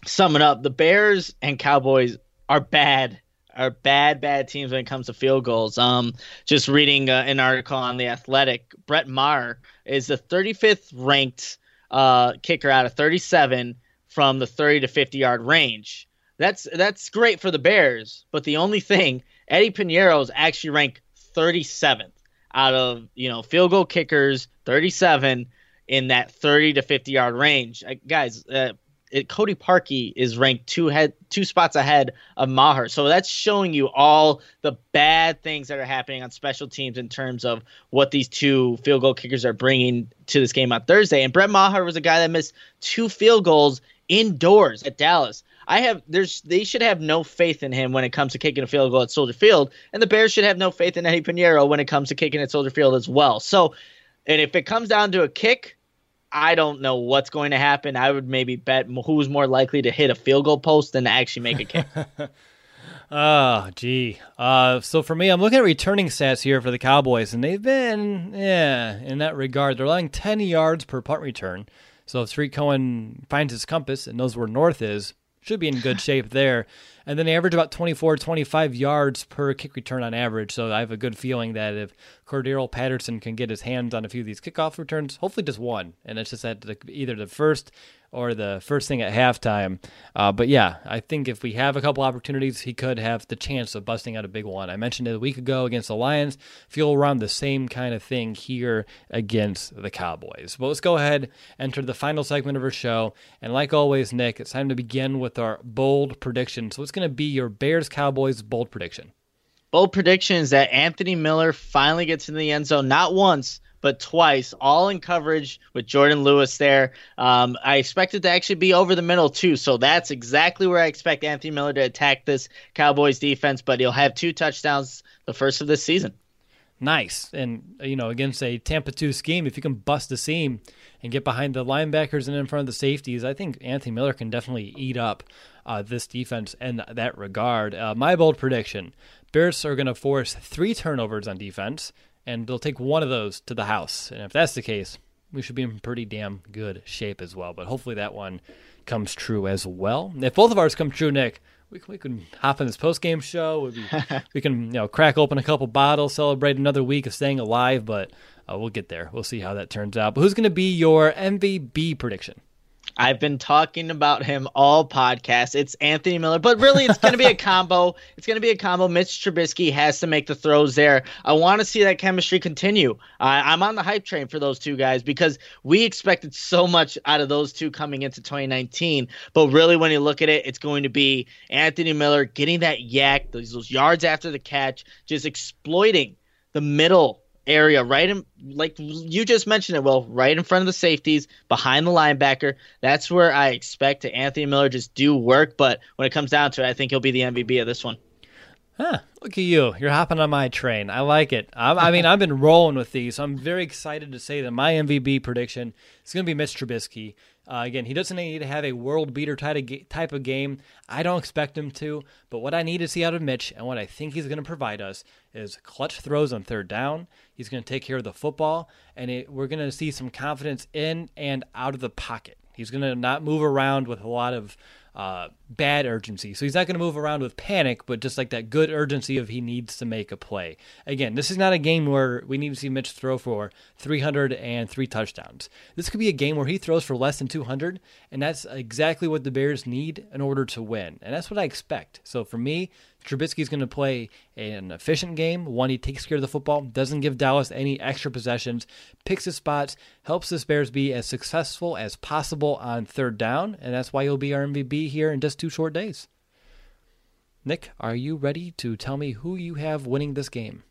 sum it up, the Bears and Cowboys are bad are bad, bad teams when it comes to field goals. Um, just reading uh, an article on the Athletic, Brett Maher is the 35th ranked uh, kicker out of 37 from the 30 to 50 yard range. That's that's great for the Bears, but the only thing Eddy Piñeiro is actually ranked 37th out of you know field goal kickers, 37 in that 30 to 50 yard range. Uh, guys, uh, it, Cody Parkey is ranked two head two spots ahead of Maher. So that's showing you all the bad things that are happening on special teams in terms of what these two field goal kickers are bringing to this game on Thursday. And Brett Maher was a guy that missed two field goals indoors at Dallas. I have there's they should have no faith in him when it comes to kicking a field goal at Soldier Field, and the Bears should have no faith in Eddy Piñeiro when it comes to kicking at Soldier Field as well. So, and if it comes down to a kick, I don't know what's going to happen. I would maybe bet who's more likely to hit a field goal post than to actually make a kick. oh, gee. Uh, so for me, I'm looking at returning stats here for the Cowboys, and they've been, yeah, in that regard, they're allowing 10 yards per punt return. So if Tarik Cohen finds his compass and knows where north is, should be in good shape there. And then they average about 24, 25 yards per kick return on average. So I have a good feeling that if Cordarrelle Patterson can get his hands on a few of these kickoff returns, hopefully just one. And it's just at the, either the first or the first thing at halftime. Uh, but yeah, I think if we have a couple opportunities, he could have the chance of busting out a big one. I mentioned it a week ago against the Lions. Feel around the same kind of thing here against the Cowboys. But let's go ahead, enter the final segment of our show. And like always, Nick, it's time to begin with our bold prediction. So what's going to be your Bears Cowboys bold prediction? Bold prediction is that Anthony Miller finally gets in the end zone, not once, but twice, all in coverage with Jourdan Lewis there. Um, I expect it to actually be over the middle too, so that's exactly where I expect Anthony Miller to attack this Cowboys defense. But he'll have two touchdowns, the first of this season. Nice, and you know against a Tampa two scheme, if you can bust the seam and get behind the linebackers and in front of the safeties, I think Anthony Miller can definitely eat up uh, this defense in that regard. Uh, my bold prediction: Bears are going to force three turnovers on defense and they'll take one of those to the house. And if that's the case, we should be in pretty damn good shape as well. But hopefully that one comes true as well. If both of ours come true, Nick, we, we can hop in this post game show. Be, we can you know crack open a couple bottles, celebrate another week of staying alive. But uh, we'll get there. We'll see how that turns out. But who's going to be your MVP prediction? I've been talking about him all podcast. It's Anthony Miller, but really it's going to be a combo. It's going to be a combo. Mitch Trubisky has to make the throws there. I want to see that chemistry continue. Uh, I'm on the hype train for those two guys because we expected so much out of those two coming into 2019. But really, when you look at it, it's going to be Anthony Miller getting that YAC, those, those yards after the catch, just exploiting the middle area right in like you just mentioned it well right in front of the safeties behind the linebacker that's where i expect to anthony miller just do work but when it comes down to it i think he'll be the mvp of this one Huh, look at you. You're hopping on my train. I like it. I, I mean, I've been rolling with these. I'm very excited to say that my MVP prediction is going to be Mitch Trubisky. Uh, again, he doesn't need to have a world beater type of game. I don't expect him to, but what I need to see out of Mitch and what I think he's going to provide us is clutch throws on third down. He's going to take care of the football, and it, we're going to see some confidence in and out of the pocket. He's going to not move around with a lot of uh, bad urgency. So he's not going to move around with panic, but just like that good urgency of he needs to make a play. Again, this is not a game where we need to see Mitch throw for 303 touchdowns. This could be a game where he throws for less than 200, and that's exactly what the Bears need in order to win. And that's what I expect. So for me, Trubisky is going to play an efficient game, one he takes care of the football, doesn't give Dallas any extra possessions, picks his spots, helps the Bears be as successful as possible on third down, and that's why he'll be our MVP here in just two short days. Nick, are you ready to tell me who you have winning this game?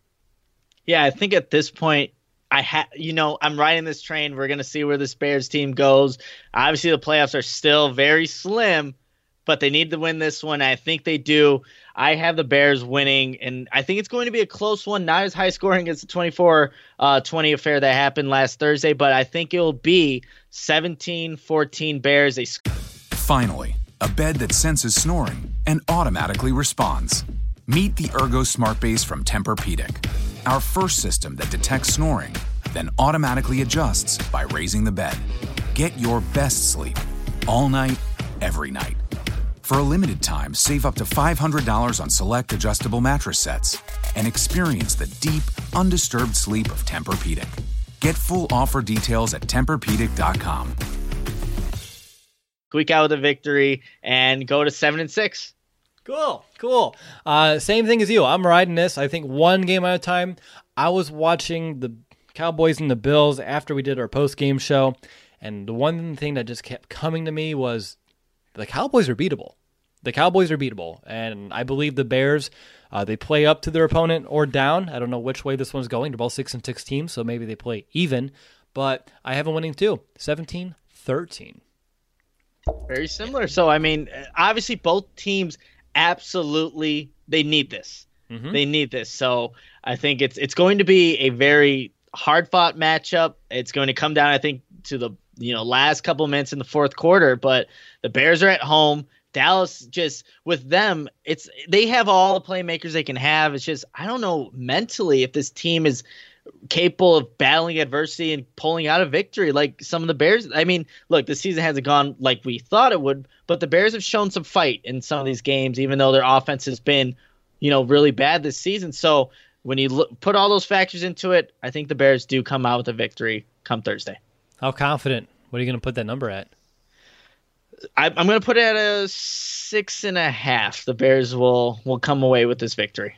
Yeah, I think at this point I have, you know, I'm riding this train. We're gonna see where this Bears team goes. Obviously, the playoffs are still very slim, but they need to win this one. I think they do. I have the Bears winning, and I think it's going to be a close one, not as high scoring as the 24 uh, 20 affair that happened last Thursday, but I think it'll be 17 14 Bears. They... Finally, a bed that senses snoring and automatically responds. Meet the Ergo Smart Base from Tempur-Pedic, our first system that detects snoring, then automatically adjusts by raising the bed. Get your best sleep all night, every night. For a limited time, save up to $500 on select adjustable mattress sets and experience the deep, undisturbed sleep of Tempur-Pedic. Get full offer details at TempurPedic.com. Squeak out with a victory and go to seven and six. Cool, cool. Uh, same thing as you. I'm riding this. I think one game at a time. I was watching the Cowboys and the Bills after we did our post game show, and the one thing that just kept coming to me was the Cowboys are beatable. The Cowboys are beatable, and I believe the Bears. Uh, they play up to their opponent or down. I don't know which way this one's going. They're both six and six teams, so maybe they play even. But I have a winning too, 17 13. Very similar. So I mean, obviously both teams absolutely they need this. Mm-hmm. They need this. So I think it's it's going to be a very hard fought matchup. It's going to come down, I think, to the you know last couple minutes in the fourth quarter. But the Bears are at home. Dallas just with them, it's they have all the playmakers they can have. It's just I don't know mentally if this team is capable of battling adversity and pulling out a victory like some of the Bears. I mean, look, the season hasn't gone like we thought it would, but the Bears have shown some fight in some of these games, even though their offense has been, you know, really bad this season. So when you look, put all those factors into it, I think the Bears do come out with a victory come Thursday. How confident? What are you going to put that number at? I, am going to put it at a six and a half. The Bears will will come away with this victory.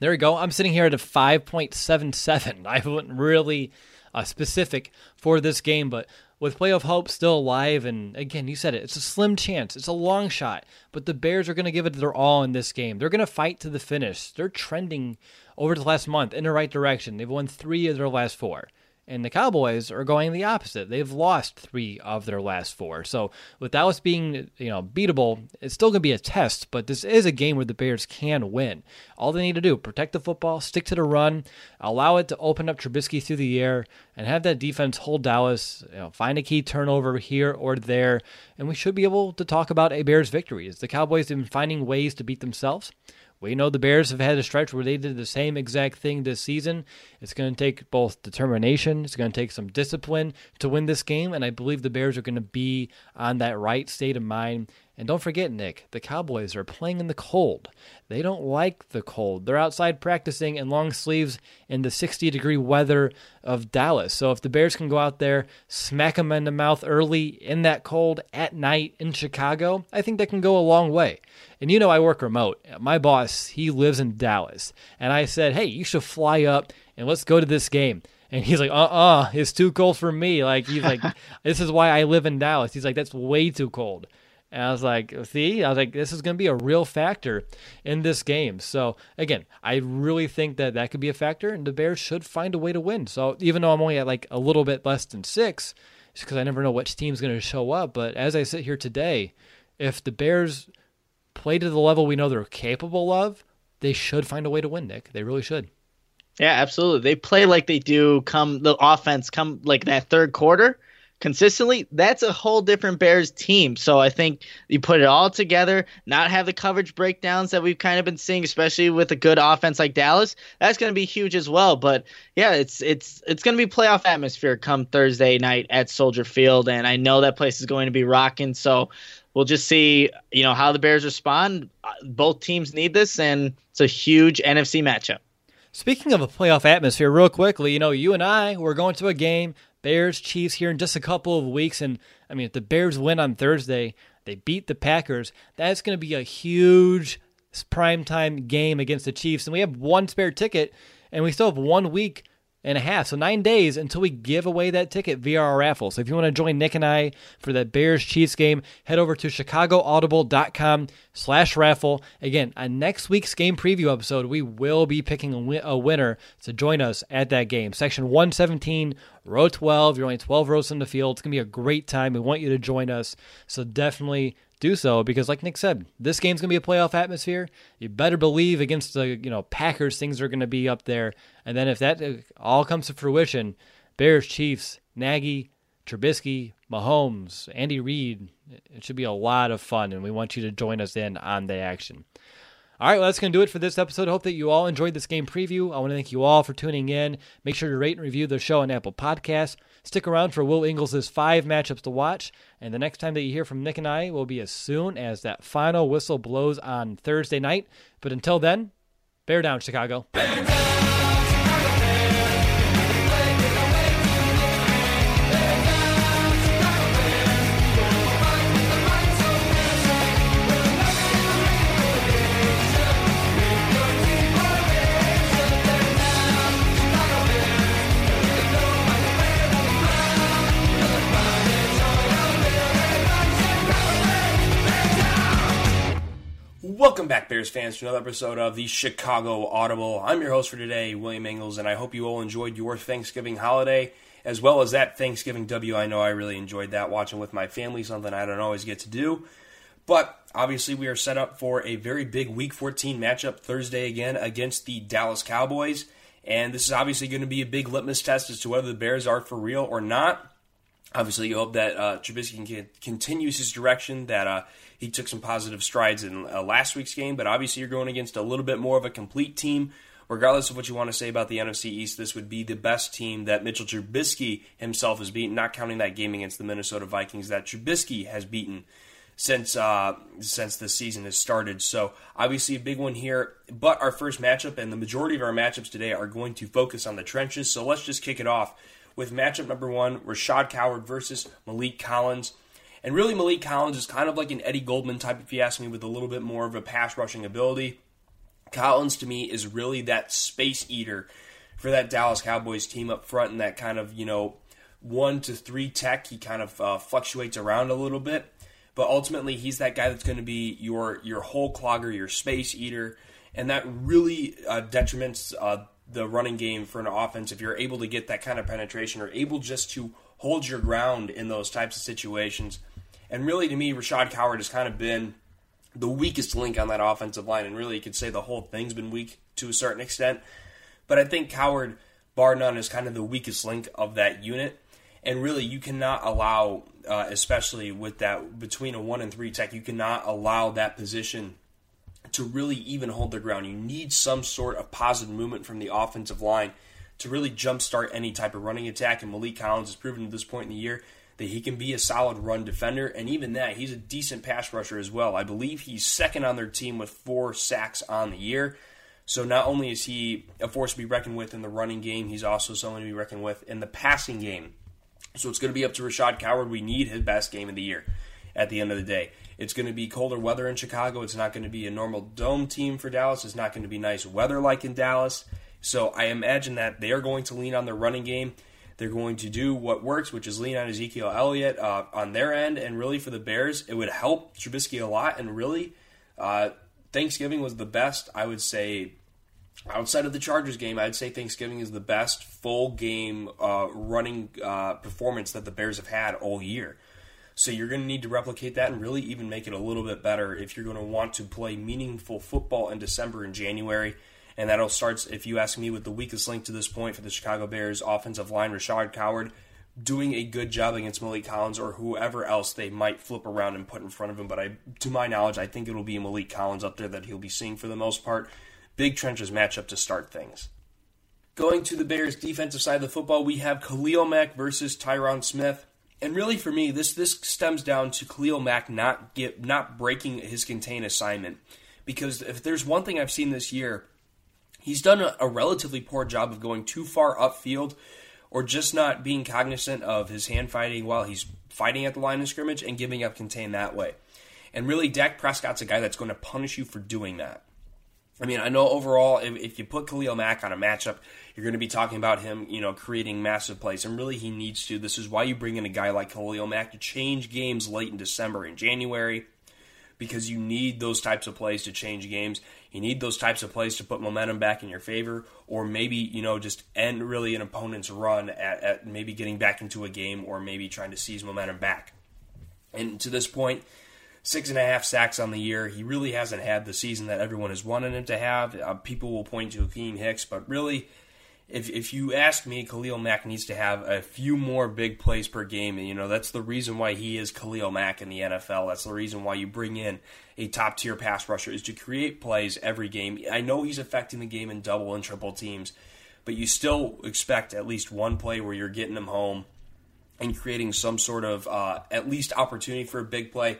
There we go. I'm sitting here at a 5.77. I wasn't really uh, specific for this game, but with playoff hope still alive, and again, you said it, it's a slim chance. It's a long shot, but the Bears are going to give it their all in this game. They're going to fight to the finish. They're trending over the last month in the right direction. They've won three of their last four. And the Cowboys are going the opposite. They've lost three of their last four. So with Dallas being, you know, beatable, it's still going to be a test, but this is a game where the Bears can win. All they need to do, protect the football, stick to the run, allow it to open up Trubisky through the air, and have that defense hold Dallas, you know, find a key turnover here or there, and we should be able to talk about a Bears victory. As the Cowboys been finding ways to beat themselves. We know the Bears have had a stretch where they did the same exact thing this season. It's going to take both determination, it's going to take some discipline to win this game, and I believe the Bears are going to be on that right state of mind and don't forget, Nick, the Cowboys are playing in the cold. They don't like the cold. They're outside practicing in long sleeves in the 60 degree weather of Dallas. So if the Bears can go out there, smack them in the mouth early in that cold at night in Chicago, I think that can go a long way. And you know, I work remote. My boss, he lives in Dallas. And I said, hey, you should fly up and let's go to this game. And he's like, uh uh-uh, uh, it's too cold for me. Like, he's like, this is why I live in Dallas. He's like, that's way too cold. And I was like, see, I was like, this is going to be a real factor in this game. So again, I really think that that could be a factor, and the Bears should find a way to win. So even though I'm only at like a little bit less than six, just because I never know which team's going to show up. But as I sit here today, if the Bears play to the level we know they're capable of, they should find a way to win. Nick, they really should. Yeah, absolutely. They play like they do come the offense come like that third quarter consistently, that's a whole different Bears team. So I think you put it all together, not have the coverage breakdowns that we've kind of been seeing, especially with a good offense like Dallas. That's going to be huge as well. But yeah, it's it's it's going to be playoff atmosphere come Thursday night at Soldier Field, and I know that place is going to be rocking. So we'll just see, you know, how the Bears respond. Both teams need this, and it's a huge NFC matchup. Speaking of a playoff atmosphere, real quickly, you know, you and I, we're going to a game Bears Chiefs here in just a couple of weeks. And I mean, if the Bears win on Thursday, they beat the Packers, that's going to be a huge primetime game against the Chiefs. And we have one spare ticket, and we still have one week and a half, so nine days until we give away that ticket via our raffle. So if you want to join Nick and I for that Bears Chiefs game, head over to chicagoaudible.com slash raffle. Again, on next week's game preview episode, we will be picking a, winner to join us at that game. Section 117, row 12. You're only 12 rows in the field. It's going to be a great time. We want you to join us. So definitely do so because, like Nick said, this game's gonna be a playoff atmosphere. You better believe against the you know Packers, things are gonna be up there. And then if that uh, all comes to fruition, Bears, Chiefs, Nagy, Trubisky, Mahomes, Andy Reid, it should be a lot of fun, and we want you to join us in on the action. All right, well, that's going to do it for this episode. Hope that you all enjoyed this game preview. I want to thank you all for tuning in. Make sure to rate and review the show on Apple Podcasts. Stick around for Will Ingalls' five matchups to watch. And the next time that you hear from Nick and I will be as soon as that final whistle blows on Thursday night. But until then, bear down, Chicago. Bear down! Welcome back, Bears fans, to another episode of the Chicago Audible. I'm your host for today, William Ingalls, and I hope you all enjoyed your Thanksgiving holiday as well as that Thanksgiving W. I know I really enjoyed that watching with my family, something I don't always get to do. But obviously, we are set up for a very big Week 14 matchup Thursday again against the Dallas Cowboys. And this is obviously going to be a big litmus test as to whether the Bears are for real or not. Obviously, you hope that uh, Trubisky can, continues his direction, that uh, he took some positive strides in uh, last week's game, but obviously you're going against a little bit more of a complete team regardless of what you want to say about the NFC East, this would be the best team that Mitchell Trubisky himself has beaten, not counting that game against the Minnesota Vikings that Trubisky has beaten since uh, since the season has started. So obviously a big one here. But our first matchup and the majority of our matchups today are going to focus on the trenches. So let's just kick it off with matchup number one: Rashaad Coward versus Maliek Collins. And really, Maliek Collins is kind of like an Eddie Goldman type, if you ask me, with a little bit more of a pass rushing ability. Collins to me is really that space eater for that Dallas Cowboys team up front and that kind of, you know, one to three tech. He kind of uh, fluctuates around a little bit, but ultimately he's that guy that's going to be your your hole clogger, your space eater, and that really uh, detriments uh, the running game for an offense if you're able to get that kind of penetration or able just to hold your ground in those types of situations. And really, to me, Rashaad Coward has kind of been the weakest link on that offensive line, and really you could say the whole thing's been weak to a certain extent. But I think Coward, bar none, is kind of the weakest link of that unit. And really, you cannot allow, uh, especially with that between a one and three tech, you cannot allow that position to really even hold their ground. You need some sort of positive movement from the offensive line to really jumpstart any type of running attack. And Maliek Collins has proven at this point in the year that he can be a solid run defender, and even that, he's a decent pass rusher as well. I believe he's second on their team with four sacks on the year. So not only is he a force to be reckoned with in the running game, he's also someone to be reckoned with in the passing game. So it's going to be up to Rashaad Coward. We need his best game of the year at the end of the day. It's going to be colder weather in Chicago. It's not going to be a normal dome team for Dallas. It's not going to be nice weather like in Dallas. So I imagine that they are going to lean on their running game. They're going to do what works, which is lean on Ezekiel Elliott uh, on their end. And really, for the Bears, it would help Trubisky a lot. And really, uh, Thanksgiving was the best, I would say, outside of the Chargers game, I'd say Thanksgiving is the best full game uh, running uh, performance that the Bears have had all year. So you're going to need to replicate that and really even make it a little bit better if you're going to want to play meaningful football in December and January and that'll start, if you ask me, with the weakest link to this point for the Chicago Bears offensive line, Rashaad Coward, doing a good job against Maliek Collins or whoever else they might flip around and put in front of him. But I, to my knowledge, I think it'll be Maliek Collins up there that he'll be seeing for the most part. Big trenches matchup to start things. Going to the Bears' defensive side of the football, we have Khalil Mack versus Tyron Smith. And really, for me, this this stems down to Khalil Mack not get not breaking his contain assignment. Because if there's one thing I've seen this year, He's done a, a relatively poor job of going too far upfield or just not being cognizant of his hand fighting while he's fighting at the line of scrimmage and giving up contain that way. And really, Dak Prescott's a guy that's going to punish you for doing that. I mean, I know overall, if, if, you put Khalil Mack on a matchup, you're going to be talking about him, you know, creating massive plays, and really he needs to. This is why you bring in a guy like Khalil Mack to change games late in December and January, because you need those types of plays to change games. You need those types of plays to put momentum back in your favor, or maybe, you know, just end really an opponent's run at, at maybe getting back into a game or maybe trying to seize momentum back. And to this point, six and a half sacks on the year. He really hasn't had the season that everyone has wanted him to have. Uh, people will point to Akiem Hicks, but really, if if you ask me, Khalil Mack needs to have a few more big plays per game. And, you know, that's the reason why he is Khalil Mack in the NFL. That's the reason why you bring in a top tier pass rusher is to create plays every game. I know he's affecting the game in double and triple teams, but you still expect at least one play where you're getting them home and creating some sort of uh, at least opportunity for a big play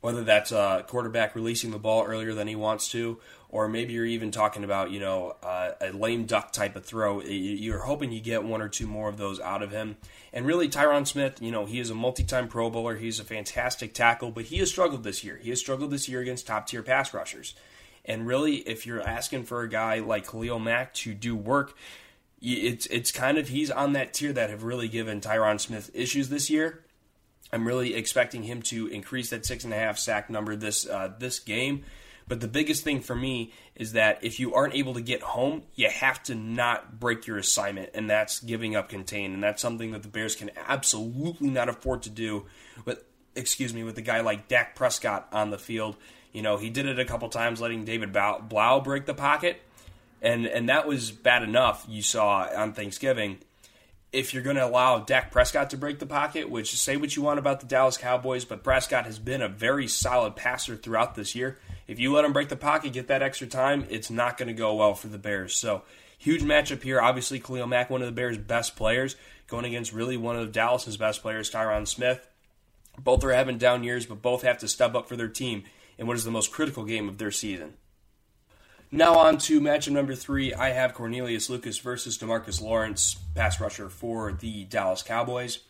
whether that's a quarterback releasing the ball earlier than he wants to, or maybe you're even talking about you know uh, a lame duck type of throw. You're hoping you get one or two more of those out of him. And really, Tyron Smith, you know, he is a multi-time Pro Bowler. He's a fantastic tackle, but he has struggled this year. He has struggled this year against top-tier pass rushers. And really, if you're asking for a guy like Khalil Mack to do work, it's it's kind of he's on that tier that have really given Tyron Smith issues this year. I'm really expecting him to increase that six and a half sack number this uh, this game. But the biggest thing for me is that if you aren't able to get home, you have to not break your assignment, and that's giving up contain, and that's something that the Bears can absolutely not afford to do. With excuse me, with a guy like Dak Prescott on the field, you know he did it a couple times, letting David Blough break the pocket, and and that was bad enough. You saw on Thanksgiving if you're going to allow Dak Prescott to break the pocket, which say what you want about the Dallas Cowboys, but Prescott has been a very solid passer throughout this year. If you let them break the pocket, get that extra time, it's not going to go well for the Bears. So, huge matchup here. Obviously, Khalil Mack, one of the Bears' best players, going against really one of Dallas's best players, Tyron Smith. Both are having down years, but both have to step up for their team in what is the most critical game of their season. Now on to matchup number three. I have Cornelius Lucas versus Demarcus Lawrence, pass rusher for the Dallas Cowboys.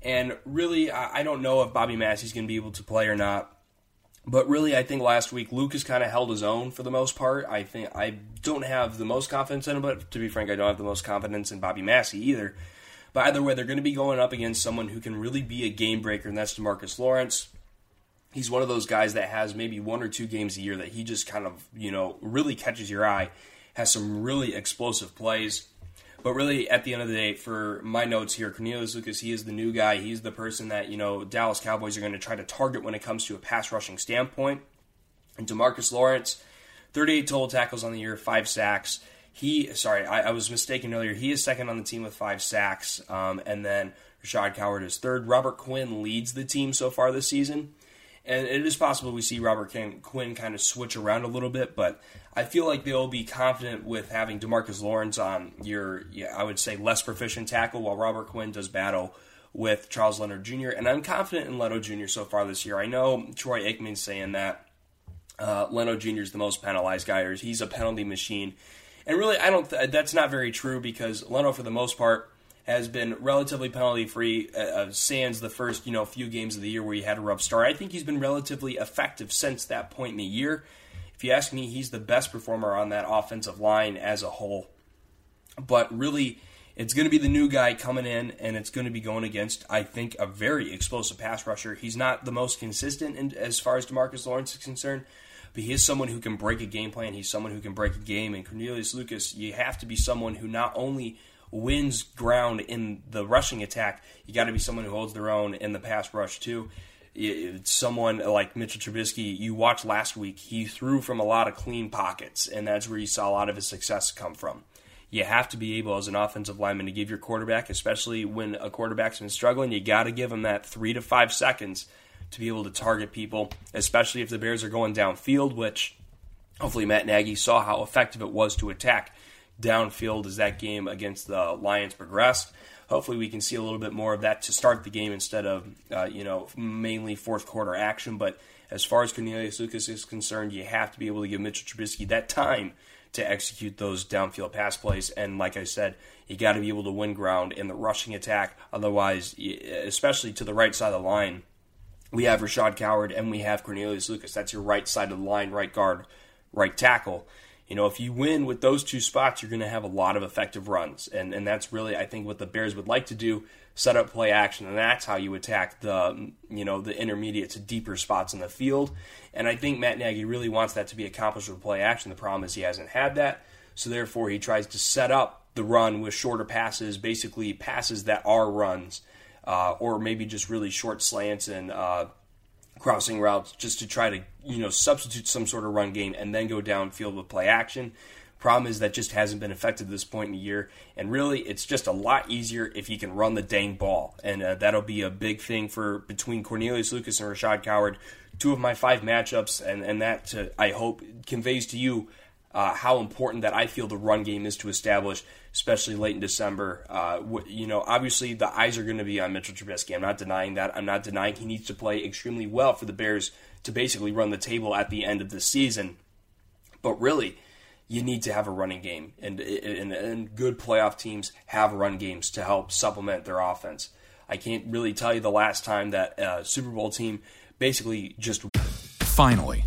And really, I don't know if Bobby Massie's going to be able to play or not. But really, I think last week Lucas kind of held his own for the most part. I think I don't have the most confidence in him, but to be frank, I don't have the most confidence in Bobby Massie either. But either way, they're going to be going up against someone who can really be a game breaker, and that's Demarcus Lawrence. He's one of those guys that has maybe one or two games a year that he just kind of, you know, really catches your eye, has some really explosive plays. But really, at the end of the day, for my notes here, Cornelius Lucas, he is the new guy. He's the person that, you know, Dallas Cowboys are going to try to target when it comes to a pass rushing standpoint. And Demarcus Lawrence, 38 total tackles on the year, five sacks. He, sorry, I, I was mistaken earlier. He is second on the team with five sacks. Um, and then Rashaad Coward is third. Robert Quinn leads the team so far this season. And it is possible we see Robert Quinn kind of switch around a little bit, but I feel like they'll be confident with having Demarcus Lawrence on your, yeah, I would say, less proficient tackle, while Robert Quinn does battle with Charles Leno Jr. And I'm confident in Leno Jr. so far this year. I know Troy Aikman's saying that uh, Leno Jr. is the most penalized guy, or he's a penalty machine. And really, I don't. Th- that's not very true because Leno, for the most part, has been relatively penalty free. Uh, uh, sans the first you know few games of the year where he had a rough start. I think he's been relatively effective since that point in the year. If you ask me, he's the best performer on that offensive line as a whole. But really, it's going to be the new guy coming in, and it's going to be going against, I think, a very explosive pass rusher. He's not the most consistent in, as far as DeMarcus Lawrence is concerned, but he is someone who can break a game plan. He's someone who can break a game. And Cornelius Lucas, you have to be someone who not only wins ground in the rushing attack, you got to be someone who holds their own in the pass rush too. Someone like Mitchell Trubisky, you watched last week, he threw from a lot of clean pockets, and that's where you saw a lot of his success come from. You have to be able, as an offensive lineman, to give your quarterback, especially when a quarterback's been struggling, you got to give him that three to five seconds to be able to target people, especially if the Bears are going downfield, which hopefully Matt Nagy saw how effective it was to attack downfield as that game against the Lions progressed. Hopefully, we can see a little bit more of that to start the game instead of uh, you know mainly fourth quarter action. But as far as Cornelius Lucas is concerned, you have to be able to give Mitchell Trubisky that time to execute those downfield pass plays. And like I said, you got to be able to win ground in the rushing attack. Otherwise, especially to the right side of the line, we have Rashaad Coward and we have Cornelius Lucas. That's your right side of the line, right guard, right tackle. You know, if you win with those two spots, you're going to have a lot of effective runs. And, and that's really, I think, what the Bears would like to do set up play action. And that's how you attack the, you know, the intermediate to deeper spots in the field. And I think Matt Nagy really wants that to be accomplished with play action. The problem is he hasn't had that. So therefore, he tries to set up the run with shorter passes, basically passes that are runs, uh, or maybe just really short slants and, uh, crossing routes just to try to you know substitute some sort of run game and then go downfield with play action. Problem is that just hasn't been effective this point in the year, and really it's just a lot easier if he can run the dang ball, and uh, that'll be a big thing for between Cornelius Lucas and Rashaad Coward, two of my five matchups, and and that uh, I hope conveys to you uh, how important that I feel the run game is to establish, especially late in December. Uh, you know, obviously the eyes are going to be on Mitchell Trubisky. I'm not denying that. I'm not denying he needs to play extremely well for the Bears to basically run the table at the end of the season. But really, you need to have a running game, and, and, and good playoff teams have run games to help supplement their offense. I can't really tell you the last time that a Super Bowl team basically just. Finally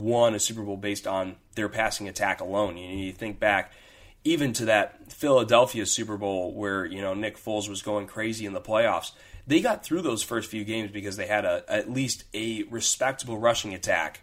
won a Super Bowl based on their passing attack alone. You, know, you think back even to that Philadelphia Super Bowl where you know Nick Foles was going crazy in the playoffs. They got through those first few games because they had a, at least a respectable rushing attack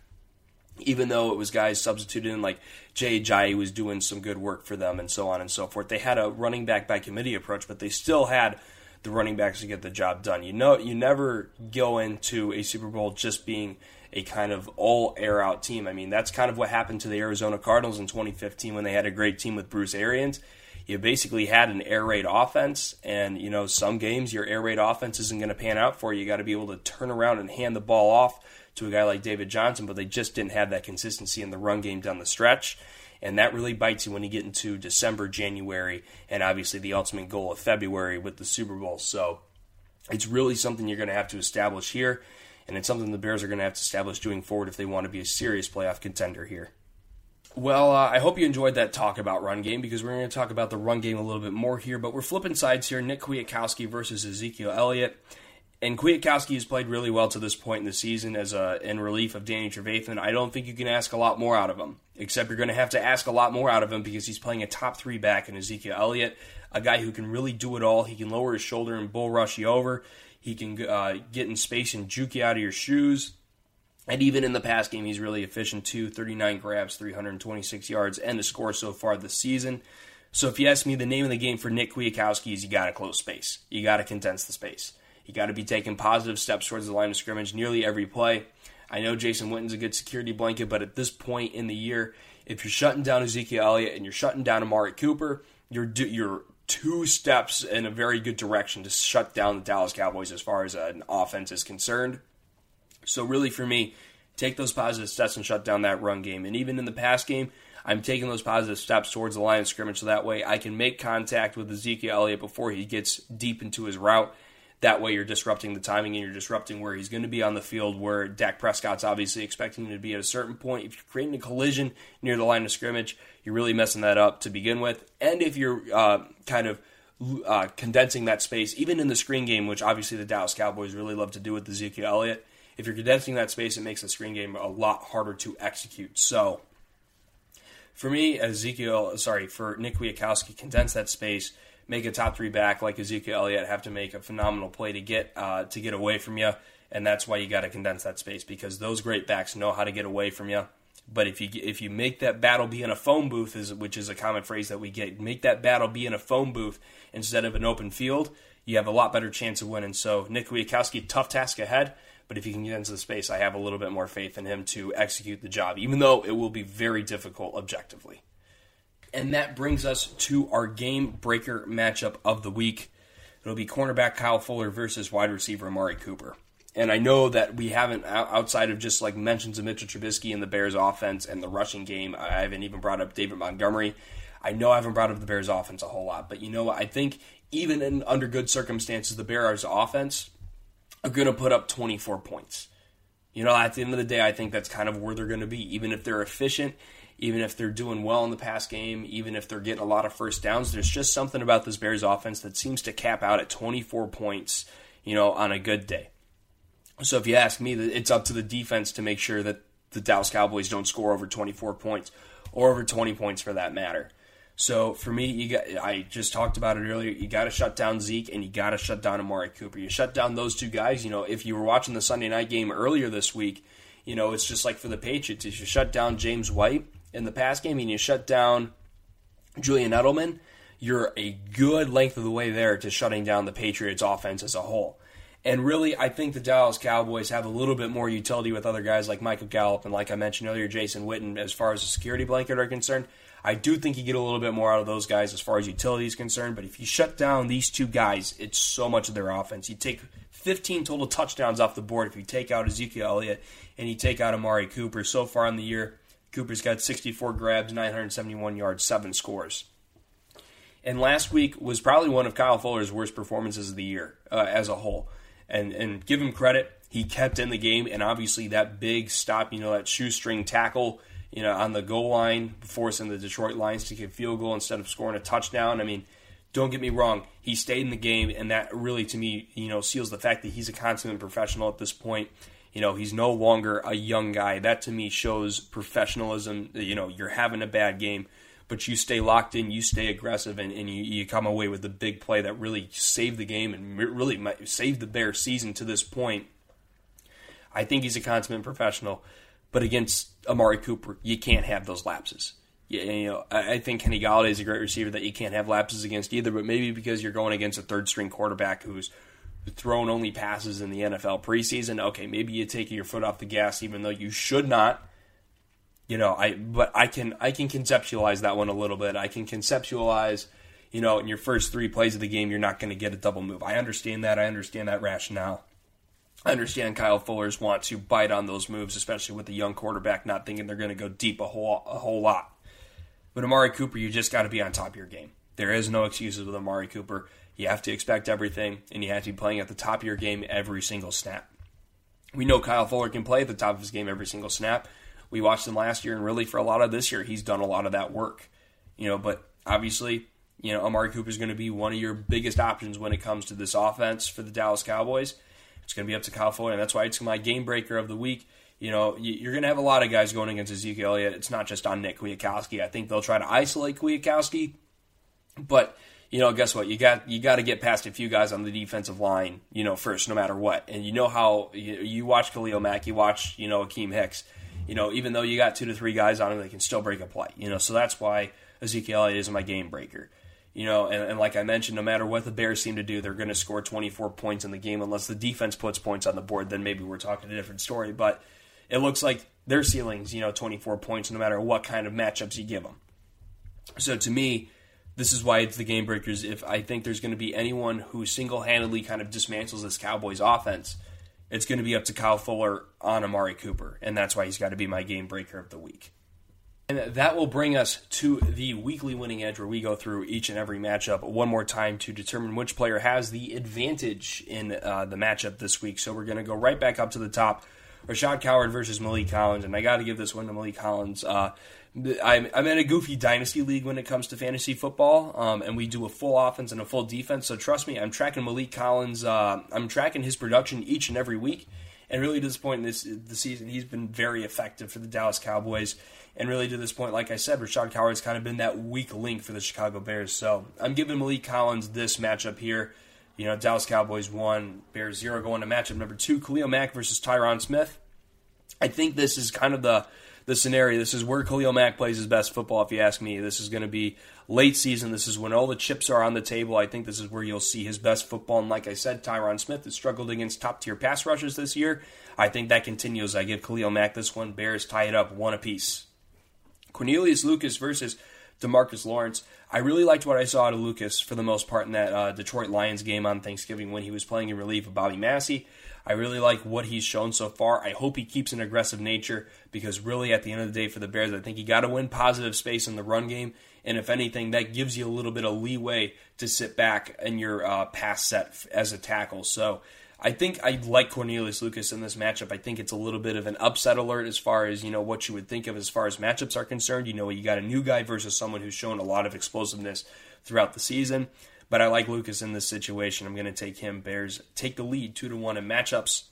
even though it was guys substituted in like Jay Ajayi was doing some good work for them and so on and so forth. They had a running back by committee approach, but they still had the running backs to get the job done. You know, you never go into a Super Bowl just being a kind of all air out team. I mean, that's kind of what happened to the Arizona Cardinals in 2015 when they had a great team with Bruce Arians. You basically had an air raid offense, and you know, some games your air raid offense isn't going to pan out for you. You got to be able to turn around and hand the ball off to a guy like David Johnson, but they just didn't have that consistency in the run game down the stretch. And that really bites you when you get into December, January, and obviously the ultimate goal of February with the Super Bowl. So it's really something you're going to have to establish here, and it's something the Bears are going to have to establish doing forward if they want to be a serious playoff contender here. Well, uh, I hope you enjoyed that talk about run game because we're going to talk about the run game a little bit more here. But we're flipping sides here. Nick Kwiatkowski versus Ezekiel Elliott. And Kwiatkowski has played really well to this point in the season as a in relief of Danny Trevathan. I don't think you can ask a lot more out of him, except you're going to have to ask a lot more out of him because he's playing a top three back in Ezekiel Elliott, a guy who can really do it all. He can lower his shoulder and bull rush you over. He can uh, get in space and juke you out of your shoes. And even in the pass game, he's really efficient too 39 grabs, 326 yards, and a score so far this season. So if you ask me, the name of the game for Nick Kwiatkowski is you got to close space. You got to condense the space. You got to be taking positive steps towards the line of scrimmage nearly every play. I know Jason Witten's a good security blanket, but at this point in the year, if you're shutting down Ezekiel Elliott and you're shutting down Amari Cooper, you're you're two steps in a very good direction to shut down the Dallas Cowboys as far as an offense is concerned. So really, for me, take those positive steps and shut down that run game. And even in the pass game, I'm taking those positive steps towards the line of scrimmage so that way I can make contact with Ezekiel Elliott before he gets deep into his route that way, you're disrupting the timing and you're disrupting where he's going to be on the field. Where Dak Prescott's obviously expecting him to be at a certain point. If you're creating a collision near the line of scrimmage, you're really messing that up to begin with. And if you're uh, kind of uh, condensing that space, even in the screen game, which obviously the Dallas Cowboys really love to do with Ezekiel Elliott, if you're condensing that space, it makes the screen game a lot harder to execute. So, for me, Ezekiel, sorry, for Nick Kwiatkowski, condense that space make a top three back like Ezekiel Elliott have to make a phenomenal play to get uh, to get away from you, and that's why you got to condense that space because those great backs know how to get away from you. But if you if you make that battle be in a phone booth, is which is a common phrase that we get, make that battle be in a phone booth instead of an open field, you have a lot better chance of winning. So Nick Kwiatkowski, tough task ahead. But if you can get into the space, I have a little bit more faith in him to execute the job, even though it will be very difficult objectively. And that brings us to our game breaker matchup of the week. It'll be cornerback Kyle Fuller versus wide receiver Amari Cooper. And I know that we haven't, outside of just like mentions of Mitchell Trubisky and the Bears offense and the rushing game, I haven't even brought up David Montgomery. I know I haven't brought up the Bears offense a whole lot, but you know what? I think even in under good circumstances, the Bears offense are going to put up 24 points. You know, at the end of the day, I think that's kind of where they're going to be. Even if they're efficient, even if they're doing well in the pass game, even if they're getting a lot of first downs, there's just something about this Bears offense that seems to cap out at 24 points, you know, on a good day. So if you ask me, it's up to the defense to make sure that the Dallas Cowboys don't score over 24 points or over 20 points for that matter. So for me, you got I just talked about it earlier. You got to shut down Zeke and you got to shut down Amari Cooper. You shut down those two guys. You know, if you were watching the Sunday night game earlier this week, you know it's just like for the Patriots. If you shut down James White, in the pass game and you shut down Julian Edelman, you're a good length of the way there to shutting down the Patriots offense as a whole. And really, I think the Dallas Cowboys have a little bit more utility with other guys like Michael Gallup and, like I mentioned earlier, Jason Witten as far as the security blanket are concerned. I do think you get a little bit more out of those guys as far as utility is concerned. But if you shut down these two guys, it's so much of their offense. You take 15 total touchdowns off the board if you take out Ezekiel Elliott and you take out Amari Cooper. So far in the year, Cooper's got 64 grabs, 971 yards, seven scores. And last week was probably one of Kyle Fuller's worst performances of the year uh, as a whole. And and give him credit, he kept in the game, and obviously that big stop, you know, that shoestring tackle, you know, on the goal line, forcing the Detroit Lions to a field goal instead of scoring a touchdown. I mean, don't get me wrong, he stayed in the game, and that really, to me, you know, seals the fact that he's a consummate professional at this point. You know, he's no longer a young guy. That to me shows professionalism. You know, you're having a bad game, but you stay locked in, you stay aggressive, and, and you, you come away with a big play that really saved the game and really saved the Bears season to this point. I think he's a consummate professional. but against Amari Cooper, you can't have those lapses. Yeah, you know, I think Kenny Golladay is a great receiver that you can't have lapses against either, but maybe because you're going against a third string quarterback who's thrown only passes in the NFL preseason, okay, maybe you take your foot off the gas even though you should not. You know, I but I can I can conceptualize that one a little bit. I can conceptualize, you know, in your first three plays of the game, you're not going to get a double move. I understand that. I understand that rationale. I understand Kyle Fuller's want to bite on those moves, especially with the young quarterback not thinking they're going to go deep a whole a whole lot. But Amari Cooper, you just got to be on top of your game. There is no excuses with Amari Cooper. You have to expect everything, and you have to be playing at the top of your game every single snap. We know Kyle Fuller can play at the top of his game every single snap. We watched him last year, and really for a lot of this year, he's done a lot of that work. You know, but obviously, you know, Amari Cooper is going to be one of your biggest options when it comes to this offense for the Dallas Cowboys. It's going to be up to Kyle Fuller, and that's why it's my game breaker of the week. You know, you're going to have a lot of guys going against Ezekiel Elliott. It's not just on Nick Kwiatkowski. I think they'll try to isolate Kwiatkowski, but you know, guess what? You got you got to get past a few guys on the defensive line, you know, first, no matter what. And you know how you, you watch Khalil Mack, you watch, you know, Akiem Hicks. You know, even though you got two to three guys on him, they can still break a play. You know, so that's why Ezekiel is my game breaker. You know, and, and like I mentioned, no matter what the Bears seem to do, they're going to score 24 points in the game unless the defense puts points on the board. Then maybe we're talking a different story. But it looks like their ceilings, you know, 24 points no matter what kind of matchups you give them. So to me, this is why it's the game breakers. If I think there's going to be anyone who single handedly kind of dismantles this Cowboys offense, it's going to be up to Kyle Fuller on Amari Cooper. And that's why he's got to be my game breaker of the week. And that will bring us to the weekly winning edge where we go through each and every matchup one more time to determine which player has the advantage in uh, the matchup this week. So we're going to go right back up to the top. Rashaad Coward versus Maliek Collins. And I got to give this one to Maliek Collins. Uh, I'm, I'm in a goofy dynasty league when it comes to fantasy football, um, and we do a full offense and a full defense. So trust me, I'm tracking Maliek Collins. Uh, I'm tracking his production each and every week. And really, to this point in this the season, he's been very effective for the Dallas Cowboys. And really, to this point, like I said, Rashaad Coward's kind of been that weak link for the Chicago Bears. So I'm giving Maliek Collins this matchup here. You know, Dallas Cowboys one, Bears zero going to matchup number two, Khalil Mack versus Tyron Smith. I think this is kind of the the scenario. This is where Khalil Mack plays his best football, if you ask me. This is going to be late season. This is when all the chips are on the table. I think this is where you'll see his best football. And like I said, Tyron Smith has struggled against top tier pass rushers this year. I think that continues. I give Khalil Mack this one. Bears tie it up one apiece. Cornelius Lucas versus DeMarcus Lawrence. I really liked what I saw out of Lucas for the most part in that uh, Detroit Lions game on Thanksgiving when he was playing in relief of Bobby Massie. I really like what he's shown so far. I hope he keeps an aggressive nature because, really, at the end of the day, for the Bears, I think you got to win positive space in the run game. And if anything, that gives you a little bit of leeway to sit back in your uh, pass set as a tackle. So I think I like Cornelius Lucas in this matchup. I think it's a little bit of an upset alert as far as you know what you would think of as far as matchups are concerned. You know, you got a new guy versus someone who's shown a lot of explosiveness throughout the season. But I like Lucas in this situation. I'm going to take him. Bears take the lead two to one in matchups.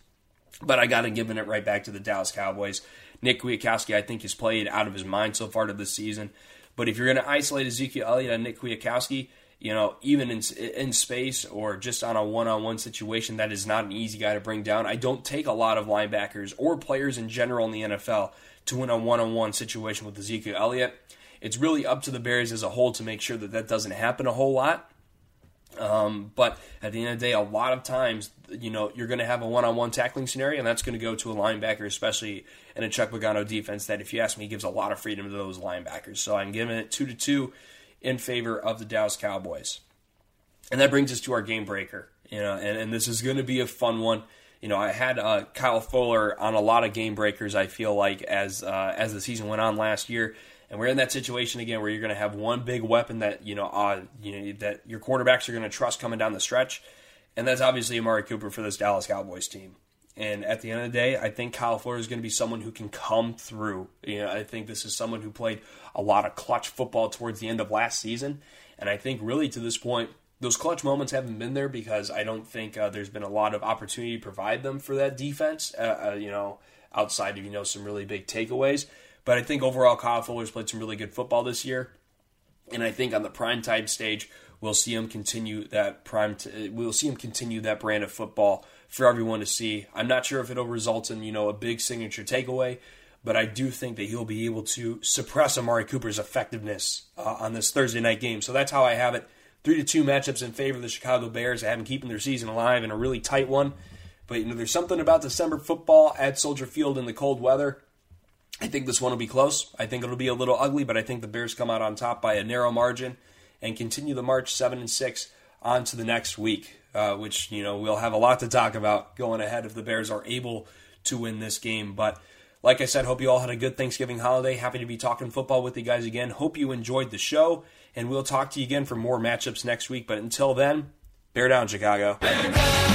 But I got to give it right back to the Dallas Cowboys. Nick Kwiatkowski, I think, has played out of his mind so far to this season. But if you're going to isolate Ezekiel Elliott and Nick Kwiatkowski, you know, even in in space or just on a one-on-one situation, that is not an easy guy to bring down. I don't take a lot of linebackers or players in general in the NFL to win a one-on-one situation with Ezekiel Elliott. It's really up to the Bears as a whole to make sure that that doesn't happen a whole lot. Um, but at the end of the day, a lot of times, you know, you're going to have a one-on-one tackling scenario, and that's going to go to a linebacker, especially in a Chuck Pagano defense that, if you ask me, gives a lot of freedom to those linebackers. So I'm giving it two to two in favor of the Dallas Cowboys, and that brings us to our game breaker. You know, and, and this is going to be a fun one. You know, I had uh, Kyle Fuller on a lot of game breakers. I feel like as uh, as the season went on last year and we're in that situation again where you're going to have one big weapon that you know, uh, you know that your quarterbacks are going to trust coming down the stretch, and that's obviously Amari Cooper for this Dallas Cowboys team. And at the end of the day, I think Kyle Fuller is going to be someone who can come through. You know, I think this is someone who played a lot of clutch football towards the end of last season, and I think really to this point, those clutch moments haven't been there because I don't think uh, there's been a lot of opportunity to provide them for that defense. Uh, uh, you know, outside of you know some really big takeaways. But I think overall, Kyle Fuller's played some really good football this year, and I think on the prime time stage, we'll see him continue that prime. T- we'll see him continue that brand of football for everyone to see. I'm not sure if it'll result in you know a big signature takeaway, but I do think that he'll be able to suppress Amari Cooper's effectiveness uh, on this Thursday night game. So that's how I have it. Three to two matchups in favor of the Chicago Bears. I have them keeping their season alive in a really tight one. But you know, there's something about December football at Soldier Field in the cold weather. I think this one will be close. I think it'll be a little ugly, but I think the Bears come out on top by a narrow margin and continue the march seven and six on to the next week, uh, which you know we'll have a lot to talk about going ahead if the Bears are able to win this game. But like I said, hope you all had a good Thanksgiving holiday. Happy to be talking football with you guys again. Hope you enjoyed the show, and we'll talk to you again for more matchups next week. But until then, bear down, Chicago. Bear down!